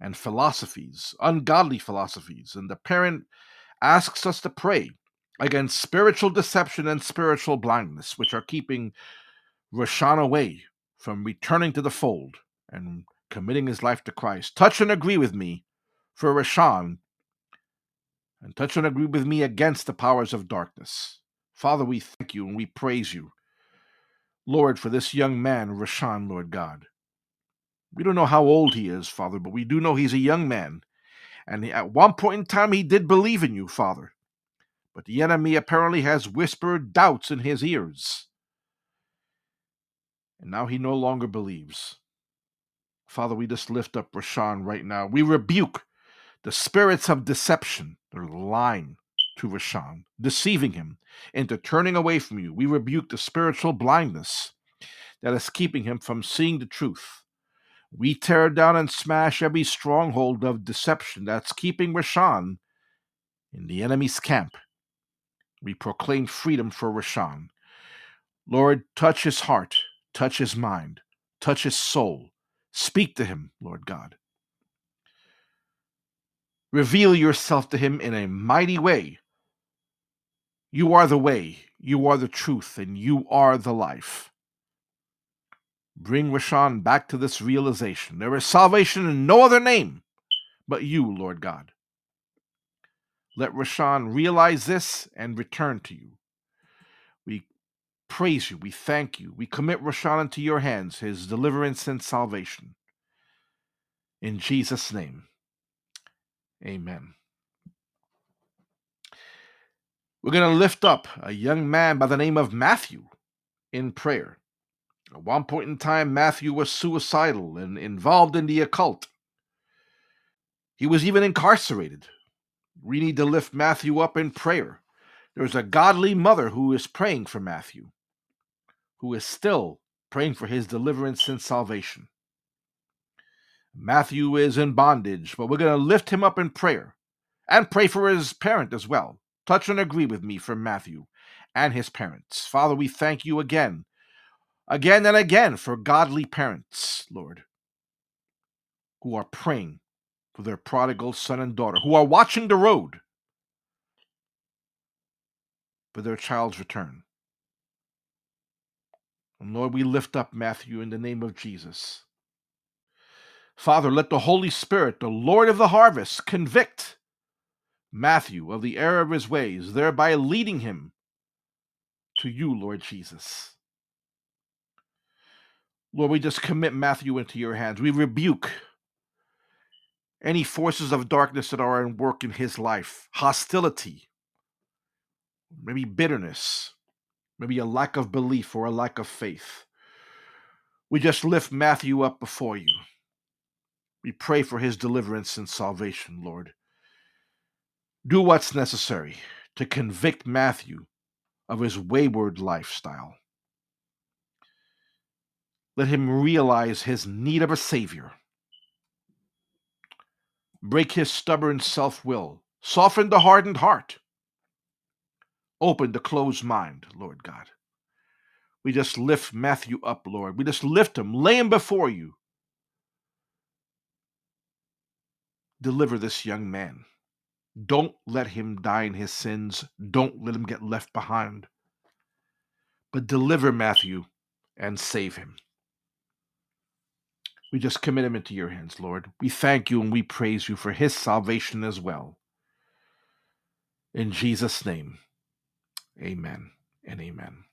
and philosophies, ungodly philosophies, and the parent asks us to pray against spiritual deception and spiritual blindness, which are keeping Rashawn away from returning to the fold and committing his life to Christ. Touch and agree with me for Rashawn, and touch and agree with me against the powers of darkness. Father, we thank you and we praise you, Lord, for this young man, Rashawn, Lord God. We don't know how old he is, Father, but we do know he's a young man. And at one point in time, he did believe in you, Father. But the enemy apparently has whispered doubts in his ears. And now he no longer believes. Father, we just lift up Rashawn right now. We rebuke the spirits of deception that are lying to Rashawn, deceiving him into turning away from you. We rebuke the spiritual blindness that is keeping him from seeing the truth. We tear down and smash every stronghold of deception that's keeping Rashawn in the enemy's camp. We proclaim freedom for Rashawn. Lord, touch his heart, touch his mind, touch his soul. Speak to him, Lord God. Reveal yourself to him in a mighty way. You are the way, you are the truth, and you are the life. Bring Rashawn back to this realization. There is salvation in no other name but you, Lord God. Let Rashawn realize this and return to you. We praise you. We thank you. We commit Rashawn into your hands, his deliverance and salvation. In Jesus' name, amen. We're going to lift up a young man by the name of Matthew in prayer. At one point in time, Matthew was suicidal and involved in the occult. He was even incarcerated. We need to lift Matthew up in prayer. There's a godly mother who is praying for Matthew, who is still praying for his deliverance and salvation. Matthew is in bondage, but we're going to lift him up in prayer and pray for his parent as well. Touch and agree with me for Matthew and his parents. Father, we thank you again, again and again for godly parents, Lord, who are praying for their prodigal son and daughter, who are watching the road for their child's return. And Lord, we lift up Matthew in the name of Jesus. Father, let the Holy Spirit, the Lord of the harvest, convict Matthew of the error of his ways, thereby leading him to you, Lord Jesus. Lord, we just commit Matthew into your hands. We rebuke any forces of darkness that are at work in his life, hostility, maybe bitterness, maybe a lack of belief or a lack of faith. We just lift Matthew up before you. We pray for his deliverance and salvation, Lord. Do what's necessary to convict Matthew of his wayward lifestyle. Let him realize his need of a Savior. Break his stubborn self will. Soften the hardened heart. Open the closed mind, Lord God. We just lift Matthew up, Lord. We just lift him, lay him before you. deliver this young man. Don't let him die in his sins. Don't let him get left behind. But deliver Matthew and save him. We just commit him into your hands, Lord. We thank you and we praise you for his salvation as well. In Jesus' name, amen and amen.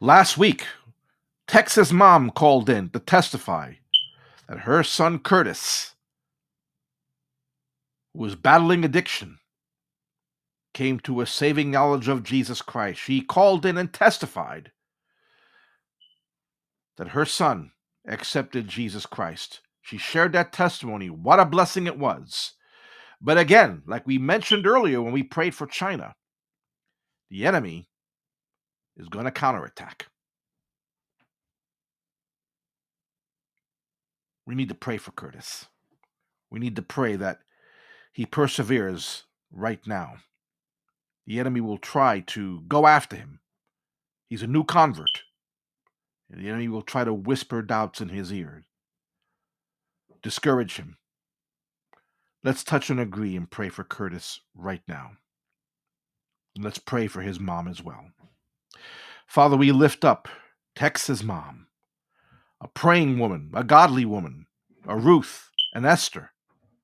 Last week, Texas mom called in to testify that her son Curtis, who was battling addiction, came to a saving knowledge of Jesus Christ. She called in and testified that her son accepted Jesus Christ. She shared that testimony. What a blessing it was. But again, like we mentioned earlier when we prayed for China, the enemy is going to counterattack. We need to pray for Curtis. We need to pray that he perseveres right now. The enemy will try to go after him. He's a new convert. And the enemy will try to whisper doubts in his ear, discourage him. Let's touch and agree and pray for Curtis right now. And let's pray for his mom as well. Father, we lift up Texas mom, a praying woman, a godly woman, a Ruth, an Esther,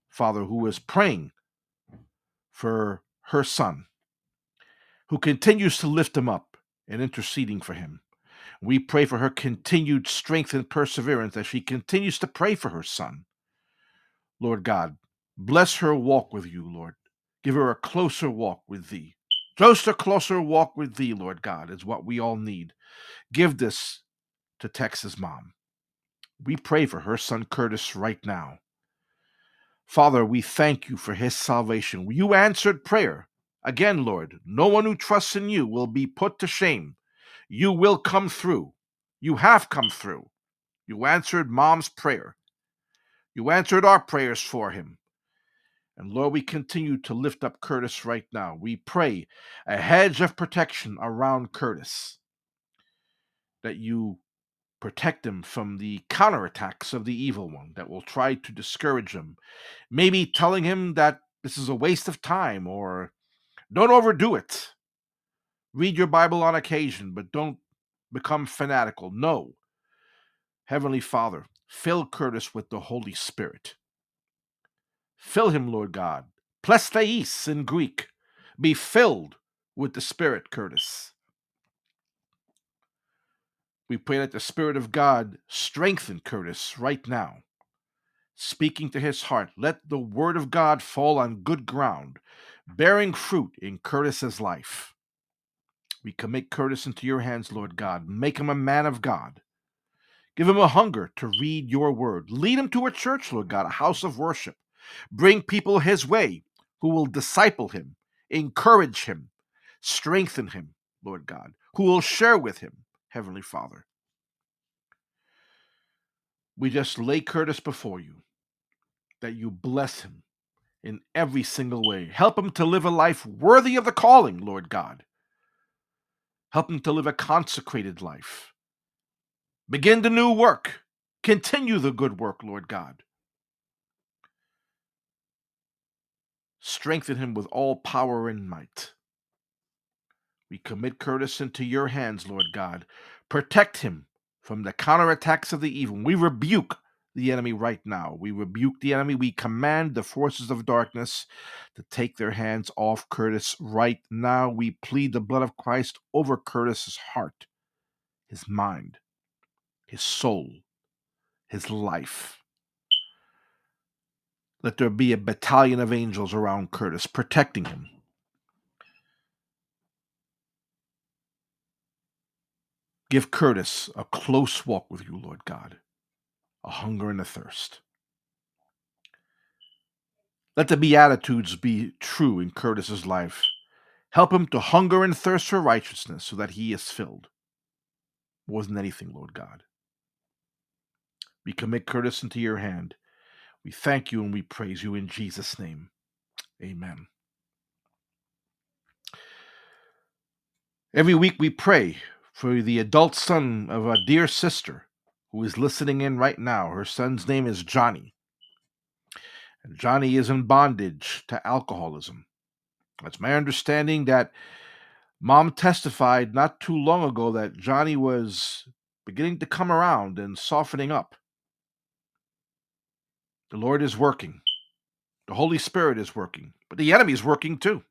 Father, who is praying for her son, who continues to lift him up and interceding for him. We pray for her continued strength and perseverance as she continues to pray for her son. Lord God, bless her walk with you, Lord. Give her a closer walk with thee. A closer walk with thee, Lord God, is what we all need. Give this to Texas mom. We pray for her son Curtis right now. Father, we thank you for his salvation. You answered prayer. Again, Lord, no one who trusts in you will be put to shame. You will come through. You have come through. You answered mom's prayer. You answered our prayers for him. And Lord, we continue to lift up Curtis right now. We pray a hedge of protection around Curtis, that you protect him from the counterattacks of the evil one that will try to discourage him, maybe telling him that this is a waste of time or don't overdo it. Read your Bible on occasion, but don't become fanatical. No. Heavenly Father, fill Curtis with the Holy Spirit. Fill him, Lord God. Plestheis in Greek. Be filled with the Spirit, Curtis. We pray that the Spirit of God strengthen Curtis right now. Speaking to his heart, let the Word of God fall on good ground, bearing fruit in Curtis's life. We commit Curtis into your hands, Lord God. Make him a man of God. Give him a hunger to read your word. Lead him to a church, Lord God, a house of worship. Bring people his way who will disciple him, encourage him, strengthen him, Lord God, who will share with him, Heavenly Father. We just lay Curtis before you, that you bless him in every single way. Help him to live a life worthy of the calling, Lord God. Help him to live a consecrated life. Begin the new work. Continue the good work, Lord God. Strengthen him with all power and might. We commit Curtis into your hands, Lord God. Protect him from the counterattacks of the evil. We rebuke the enemy right now. We rebuke the enemy. We command the forces of darkness to take their hands off Curtis right now. We plead the blood of Christ over Curtis's heart, his mind, his soul, his life. Let there be a battalion of angels around Curtis, protecting him. Give Curtis a close walk with you, Lord God a hunger and a thirst. Let the Beatitudes be true in Curtis's life. Help him to hunger and thirst for righteousness so that he is filled. More than anything, Lord God. We commit Curtis into your hand. We thank you and we praise you in Jesus' name. Amen. Every week we pray for the adult son of a dear sister who is listening in right now. Her son's name is Johnny. And Johnny is in bondage to alcoholism. It's my understanding that mom testified not too long ago that Johnny was beginning to come around and softening up. The Lord is working. The Holy Spirit is working, but the enemy is working too.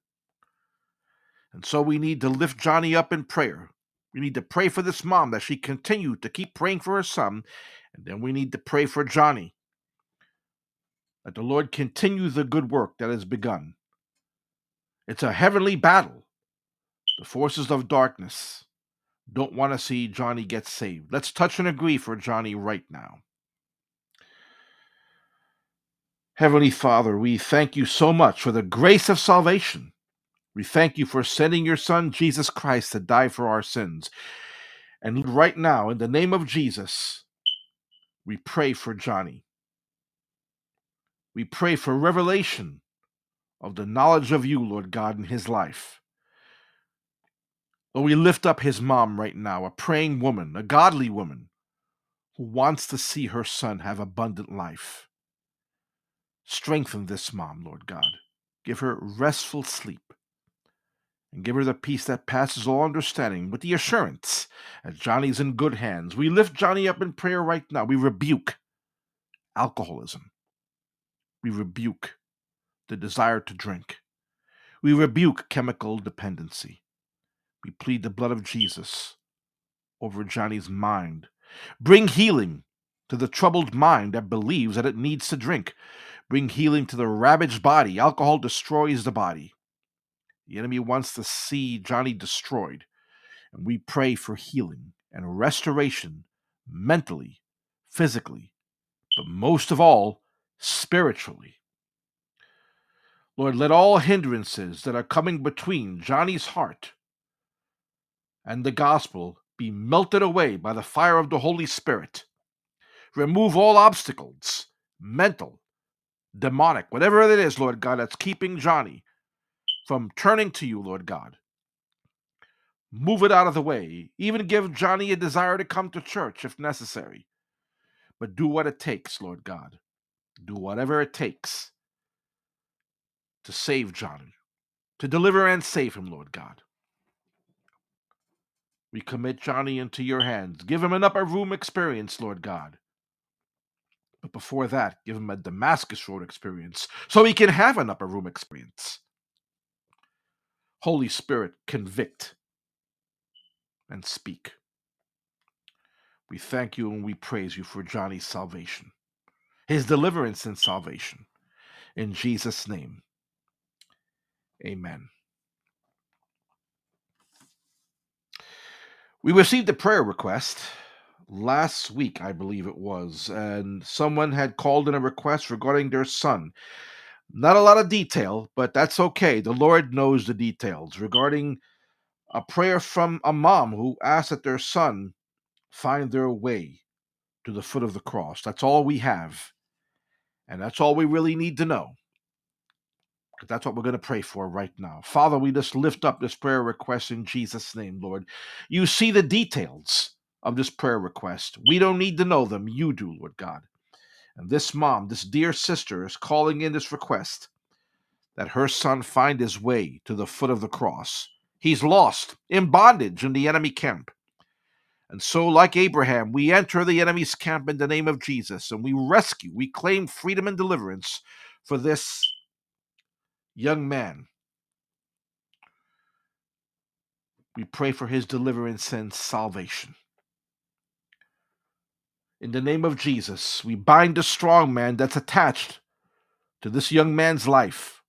And so we need to lift Johnny up in prayer. We need to pray for this mom that she continue to keep praying for her son. And then we need to pray for Johnny that the Lord continue the good work that has begun. It's a heavenly battle. The forces of darkness don't want to see Johnny get saved. Let's touch and agree for Johnny right now. Heavenly Father, we thank you so much for the grace of salvation. We thank you for sending your Son, Jesus Christ, to die for our sins. And right now, in the name of Jesus, we pray for Johnny. We pray for revelation of the knowledge of you, Lord God, in his life. Lord, we lift up his mom right now, a praying woman, a godly woman who wants to see her son have abundant life. Strengthen this mom, Lord God. Give her restful sleep and give her the peace that passes all understanding with the assurance that Johnny's in good hands. We lift Johnny up in prayer right now. We rebuke alcoholism. We rebuke the desire to drink. We rebuke chemical dependency. We plead the blood of Jesus over Johnny's mind. Bring healing to the troubled mind that believes that it needs to drink. Bring healing to the ravaged body. Alcohol destroys the body. The enemy wants to see Johnny destroyed. And we pray for healing and restoration mentally, physically, but most of all, spiritually. Lord, let all hindrances that are coming between Johnny's heart and the gospel be melted away by the fire of the Holy Spirit. Remove all obstacles, mental, demonic, whatever it is, Lord God, that's keeping Johnny from turning to you, Lord God. Move it out of the way. Even give Johnny a desire to come to church if necessary. But do what it takes, Lord God. Do whatever it takes to save Johnny, to deliver and save him, Lord God. We commit Johnny into your hands. Give him an upper room experience, Lord God. But before that, give him a Damascus Road experience so he can have an upper room experience. Holy Spirit, convict and speak. We thank you and we praise you for Johnny's salvation, his deliverance and salvation. In Jesus' name, amen. We received a prayer request last week, I believe it was, and someone had called in a request regarding their son. Not a lot of detail, but that's okay. The Lord knows the details regarding a prayer from a mom who asked that their son find their way to the foot of the cross. That's all we have. And that's all we really need to know. That's what we're going to pray for right now. Father, we just lift up this prayer request in Jesus' name, Lord. You see the details of this prayer request. We don't need to know them. You do, Lord God. And this mom, this dear sister, is calling in this request that her son find his way to the foot of the cross. He's lost, in bondage in the enemy camp. And so, like Abraham, we enter the enemy's camp in the name of Jesus and we rescue, we claim freedom and deliverance for this young man. We pray for his deliverance and salvation. In the name of Jesus, we bind the strong man that's attached to this young man's life.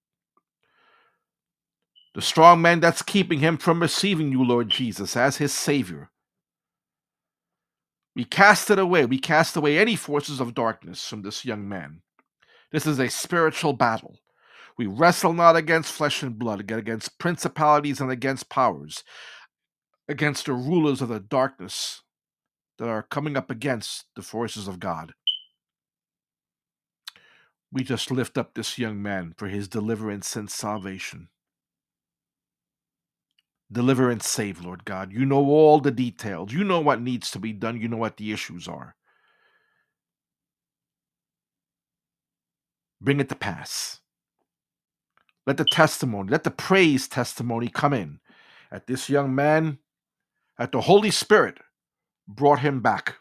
The strong man that's keeping him from receiving you, Lord Jesus, as his Savior. We cast it away. We cast away any forces of darkness from this young man. This is a spiritual battle. We wrestle not against flesh and blood, but against principalities and against powers, against the rulers of the darkness that are coming up against the forces of God. We just lift up this young man for his deliverance and salvation. Deliver and save, Lord God. You know all the details. You know what needs to be done. You know what the issues are. Bring it to pass. Let the testimony, let the praise testimony come in at this young man, at the Holy Spirit brought him back.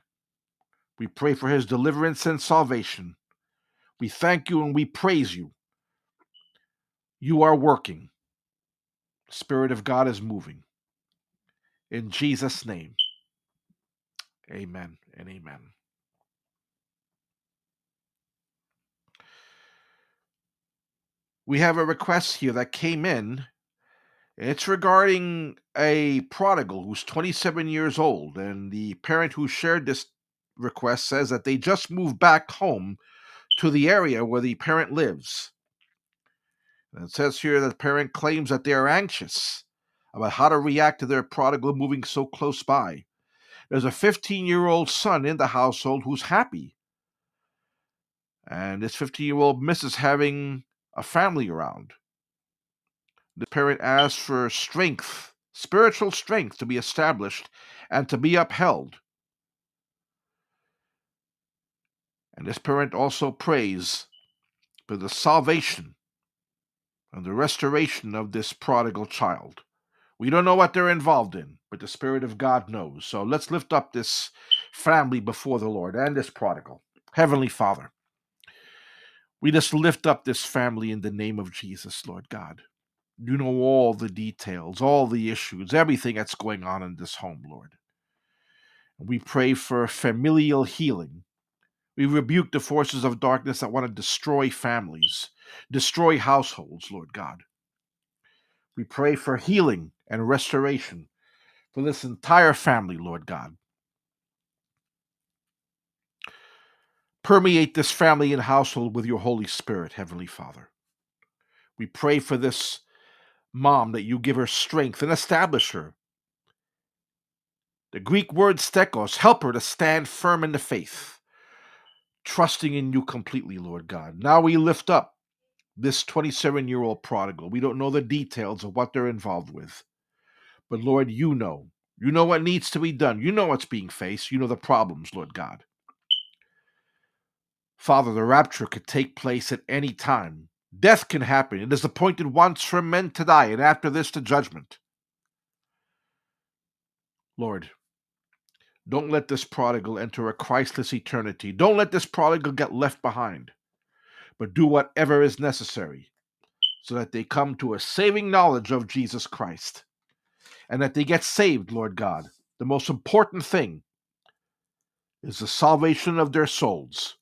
We pray for his deliverance and salvation. We thank you and we praise you. You are working. The Spirit of God is moving. In Jesus' name, amen and amen. We have a request here that came in. It's regarding a prodigal who's 27 years old, and the parent who shared this request says that they just moved back home to the area where the parent lives. And it says here that the parent claims that they are anxious about how to react to their prodigal moving so close by. There's a 15 year old son in the household who's happy. And this 15 year old misses having a family around. The parent asks for strength, spiritual strength to be established and to be upheld. And this parent also prays for the salvation and the restoration of this prodigal child. We don't know what they're involved in, but the Spirit of God knows. So let's lift up this family before the Lord and this prodigal. Heavenly Father, we just lift up this family in the name of Jesus, Lord God. You know all the details, all the issues, everything that's going on in this home, Lord. We pray for familial healing. We rebuke the forces of darkness that want to destroy families, destroy households, Lord God. We pray for healing and restoration for this entire family, Lord God. Permeate this family and household with your Holy Spirit, Heavenly Father. We pray for this mom that you give her strength and establish her. The Greek word stekos, help her to stand firm in the faith, trusting in you completely, Lord God. Now we lift up this 27 year old prodigal. We don't know the details of what they're involved with. But Lord, you know. You know what needs to be done. You know what's being faced. You know the problems, Lord God. Father, the rapture could take place at any time. Death can happen. It is appointed once for men to die, and after this, to judgment. Lord, don't let this prodigal enter a Christless eternity. Don't let this prodigal get left behind, but do whatever is necessary so that they come to a saving knowledge of Jesus Christ and that they get saved, Lord God. The most important thing is the salvation of their souls,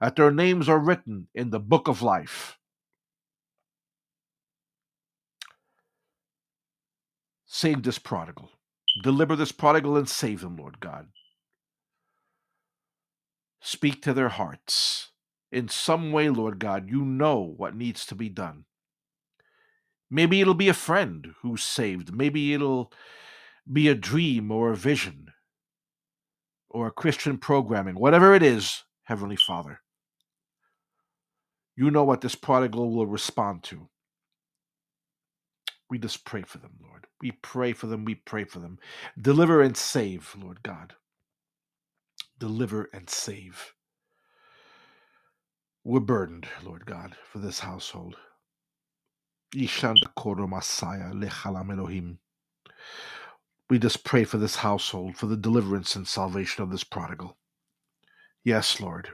that their names are written in the book of life. Save this prodigal. Deliver this prodigal and save them, Lord God. Speak to their hearts. In some way, Lord God, you know what needs to be done. Maybe it'll be a friend who's saved. Maybe it'll be a dream or a vision or a Christian programming. Whatever it is, Heavenly Father, you know what this prodigal will respond to. We just pray for them, Lord. We pray for them. We pray for them. Deliver and save, Lord God. Deliver and save. We're burdened, Lord God, for this household. We just pray for this household, for the deliverance and salvation of this prodigal. Yes, Lord.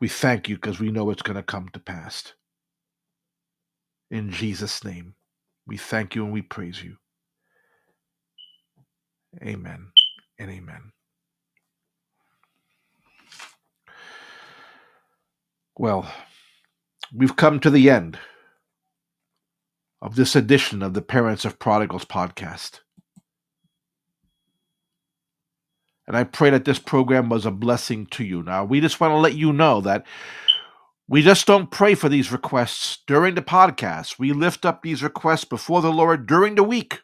We thank you because we know it's going to come to pass. In Jesus' name, we thank you and we praise you. Amen and amen. Well, we've come to the end of this edition of the Parents of Prodigals podcast. And I pray that this program was a blessing to you. Now, we just want to let you know that we just don't pray for these requests during the podcast. We lift up these requests before the Lord during the week.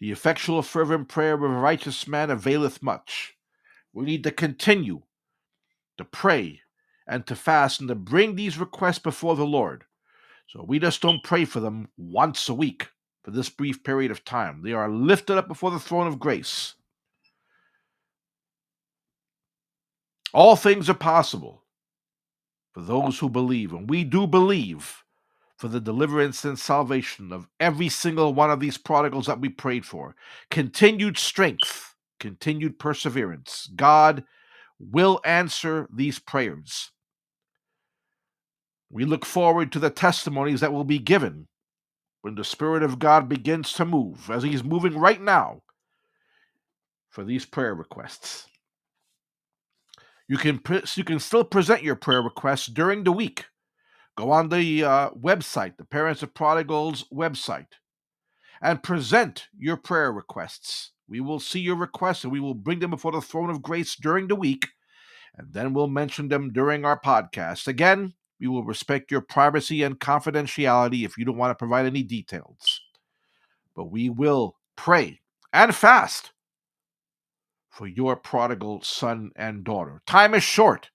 The effectual, fervent prayer of a righteous man availeth much. We need to continue to pray and to fast and to bring these requests before the Lord. So we just don't pray for them once a week for this brief period of time. They are lifted up before the throne of grace. All things are possible for those who believe, and we do believe for the deliverance and salvation of every single one of these prodigals that we prayed for. Continued strength, continued perseverance. God will answer these prayers. We look forward to the testimonies that will be given when the Spirit of God begins to move, as He's moving right now for these prayer requests. You can you can still present your prayer requests during the week. Go on the uh, website, the Parents of Prodigals website, and present your prayer requests. We will see your requests and we will bring them before the throne of grace during the week and then we'll mention them during our podcast. Again, we will respect your privacy and confidentiality if you don't want to provide any details. But we will pray and fast for your prodigal son and daughter. Time is short.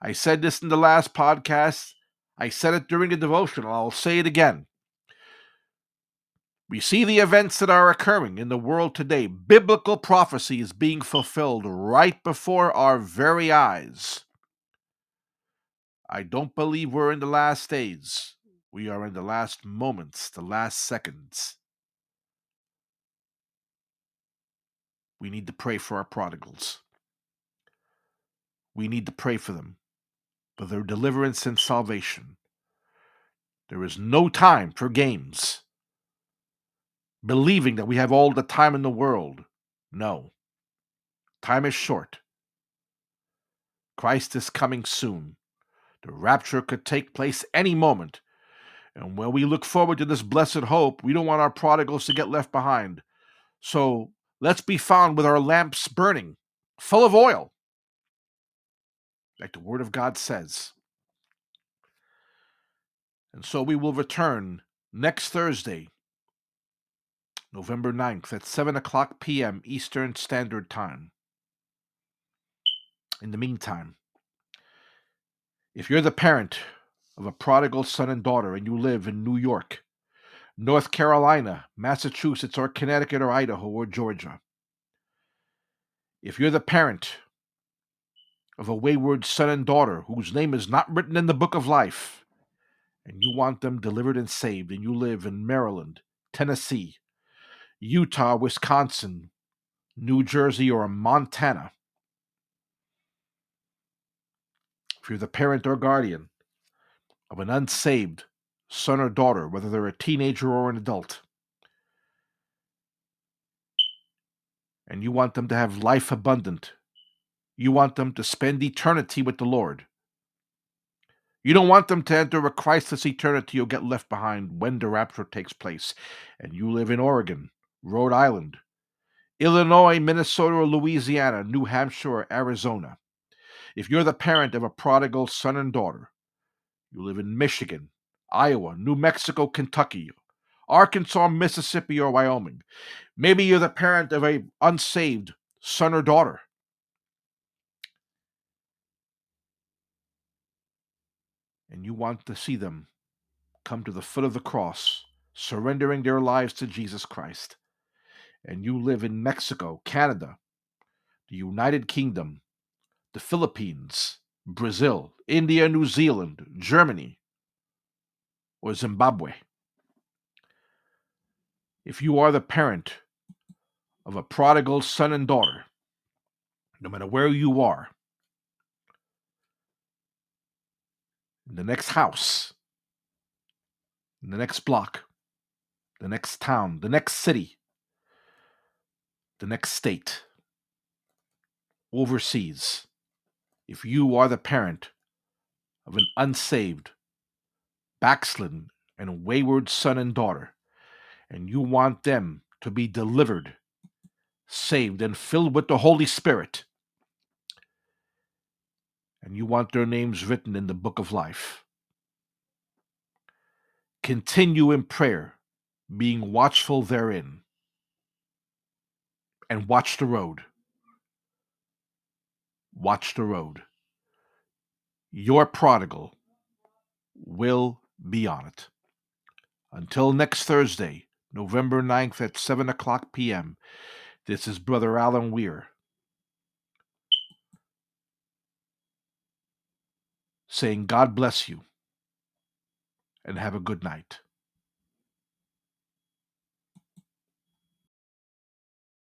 I said this in the last podcast. I said it during the devotional. I'll say it again. We see the events that are occurring in the world today. Biblical prophecy is being fulfilled right before our very eyes. I don't believe we're in the last days. We are in the last moments, the last seconds. We need to pray for our prodigals. We need to pray for them, for their deliverance and salvation. There is no time for games believing that we have all the time in the world. No. Time is short. Christ is coming soon. The rapture could take place any moment. And when we look forward to this blessed hope, we don't want our prodigals to get left behind. So let's be found with our lamps burning, full of oil, like the Word of God says. And so we will return next Thursday November 9th at 7 o'clock p.m. Eastern Standard Time. In the meantime, if you're the parent of a prodigal son and daughter and you live in New York, North Carolina, Massachusetts, or Connecticut, or Idaho, or Georgia, if you're the parent of a wayward son and daughter whose name is not written in the book of life, and you want them delivered and saved, and you live in Maryland, Tennessee, Utah, Wisconsin, New Jersey, or Montana. If you're the parent or guardian of an unsaved son or daughter, whether they're a teenager or an adult, and you want them to have life abundant, you want them to spend eternity with the Lord. You don't want them to enter a Christless eternity or get left behind when the rapture takes place. And you live in Oregon, Rhode Island, Illinois, Minnesota, or Louisiana, New Hampshire, or Arizona. If you're the parent of a prodigal son and daughter, you live in Michigan, Iowa, New Mexico, Kentucky, Arkansas, Mississippi, or Wyoming. Maybe you're the parent of a unsaved son or daughter. And you want to see them come to the foot of the cross, surrendering their lives to Jesus Christ and you live in Mexico, Canada, the United Kingdom, the Philippines, Brazil, India, New Zealand, Germany, or Zimbabwe, if you are the parent of a prodigal son and daughter, no matter where you are, in the next house, in the next block, the next town, the next city, the next state, overseas, if you are the parent of an unsaved, backslidden, and wayward son and daughter, and you want them to be delivered, saved, and filled with the Holy Spirit, and you want their names written in the book of life, continue in prayer, being watchful therein and watch the road. Watch the road. Your prodigal will be on it. Until next Thursday, November 9th at 7 o'clock p.m., this is Brother Alan Weir saying, God bless you and have a good night.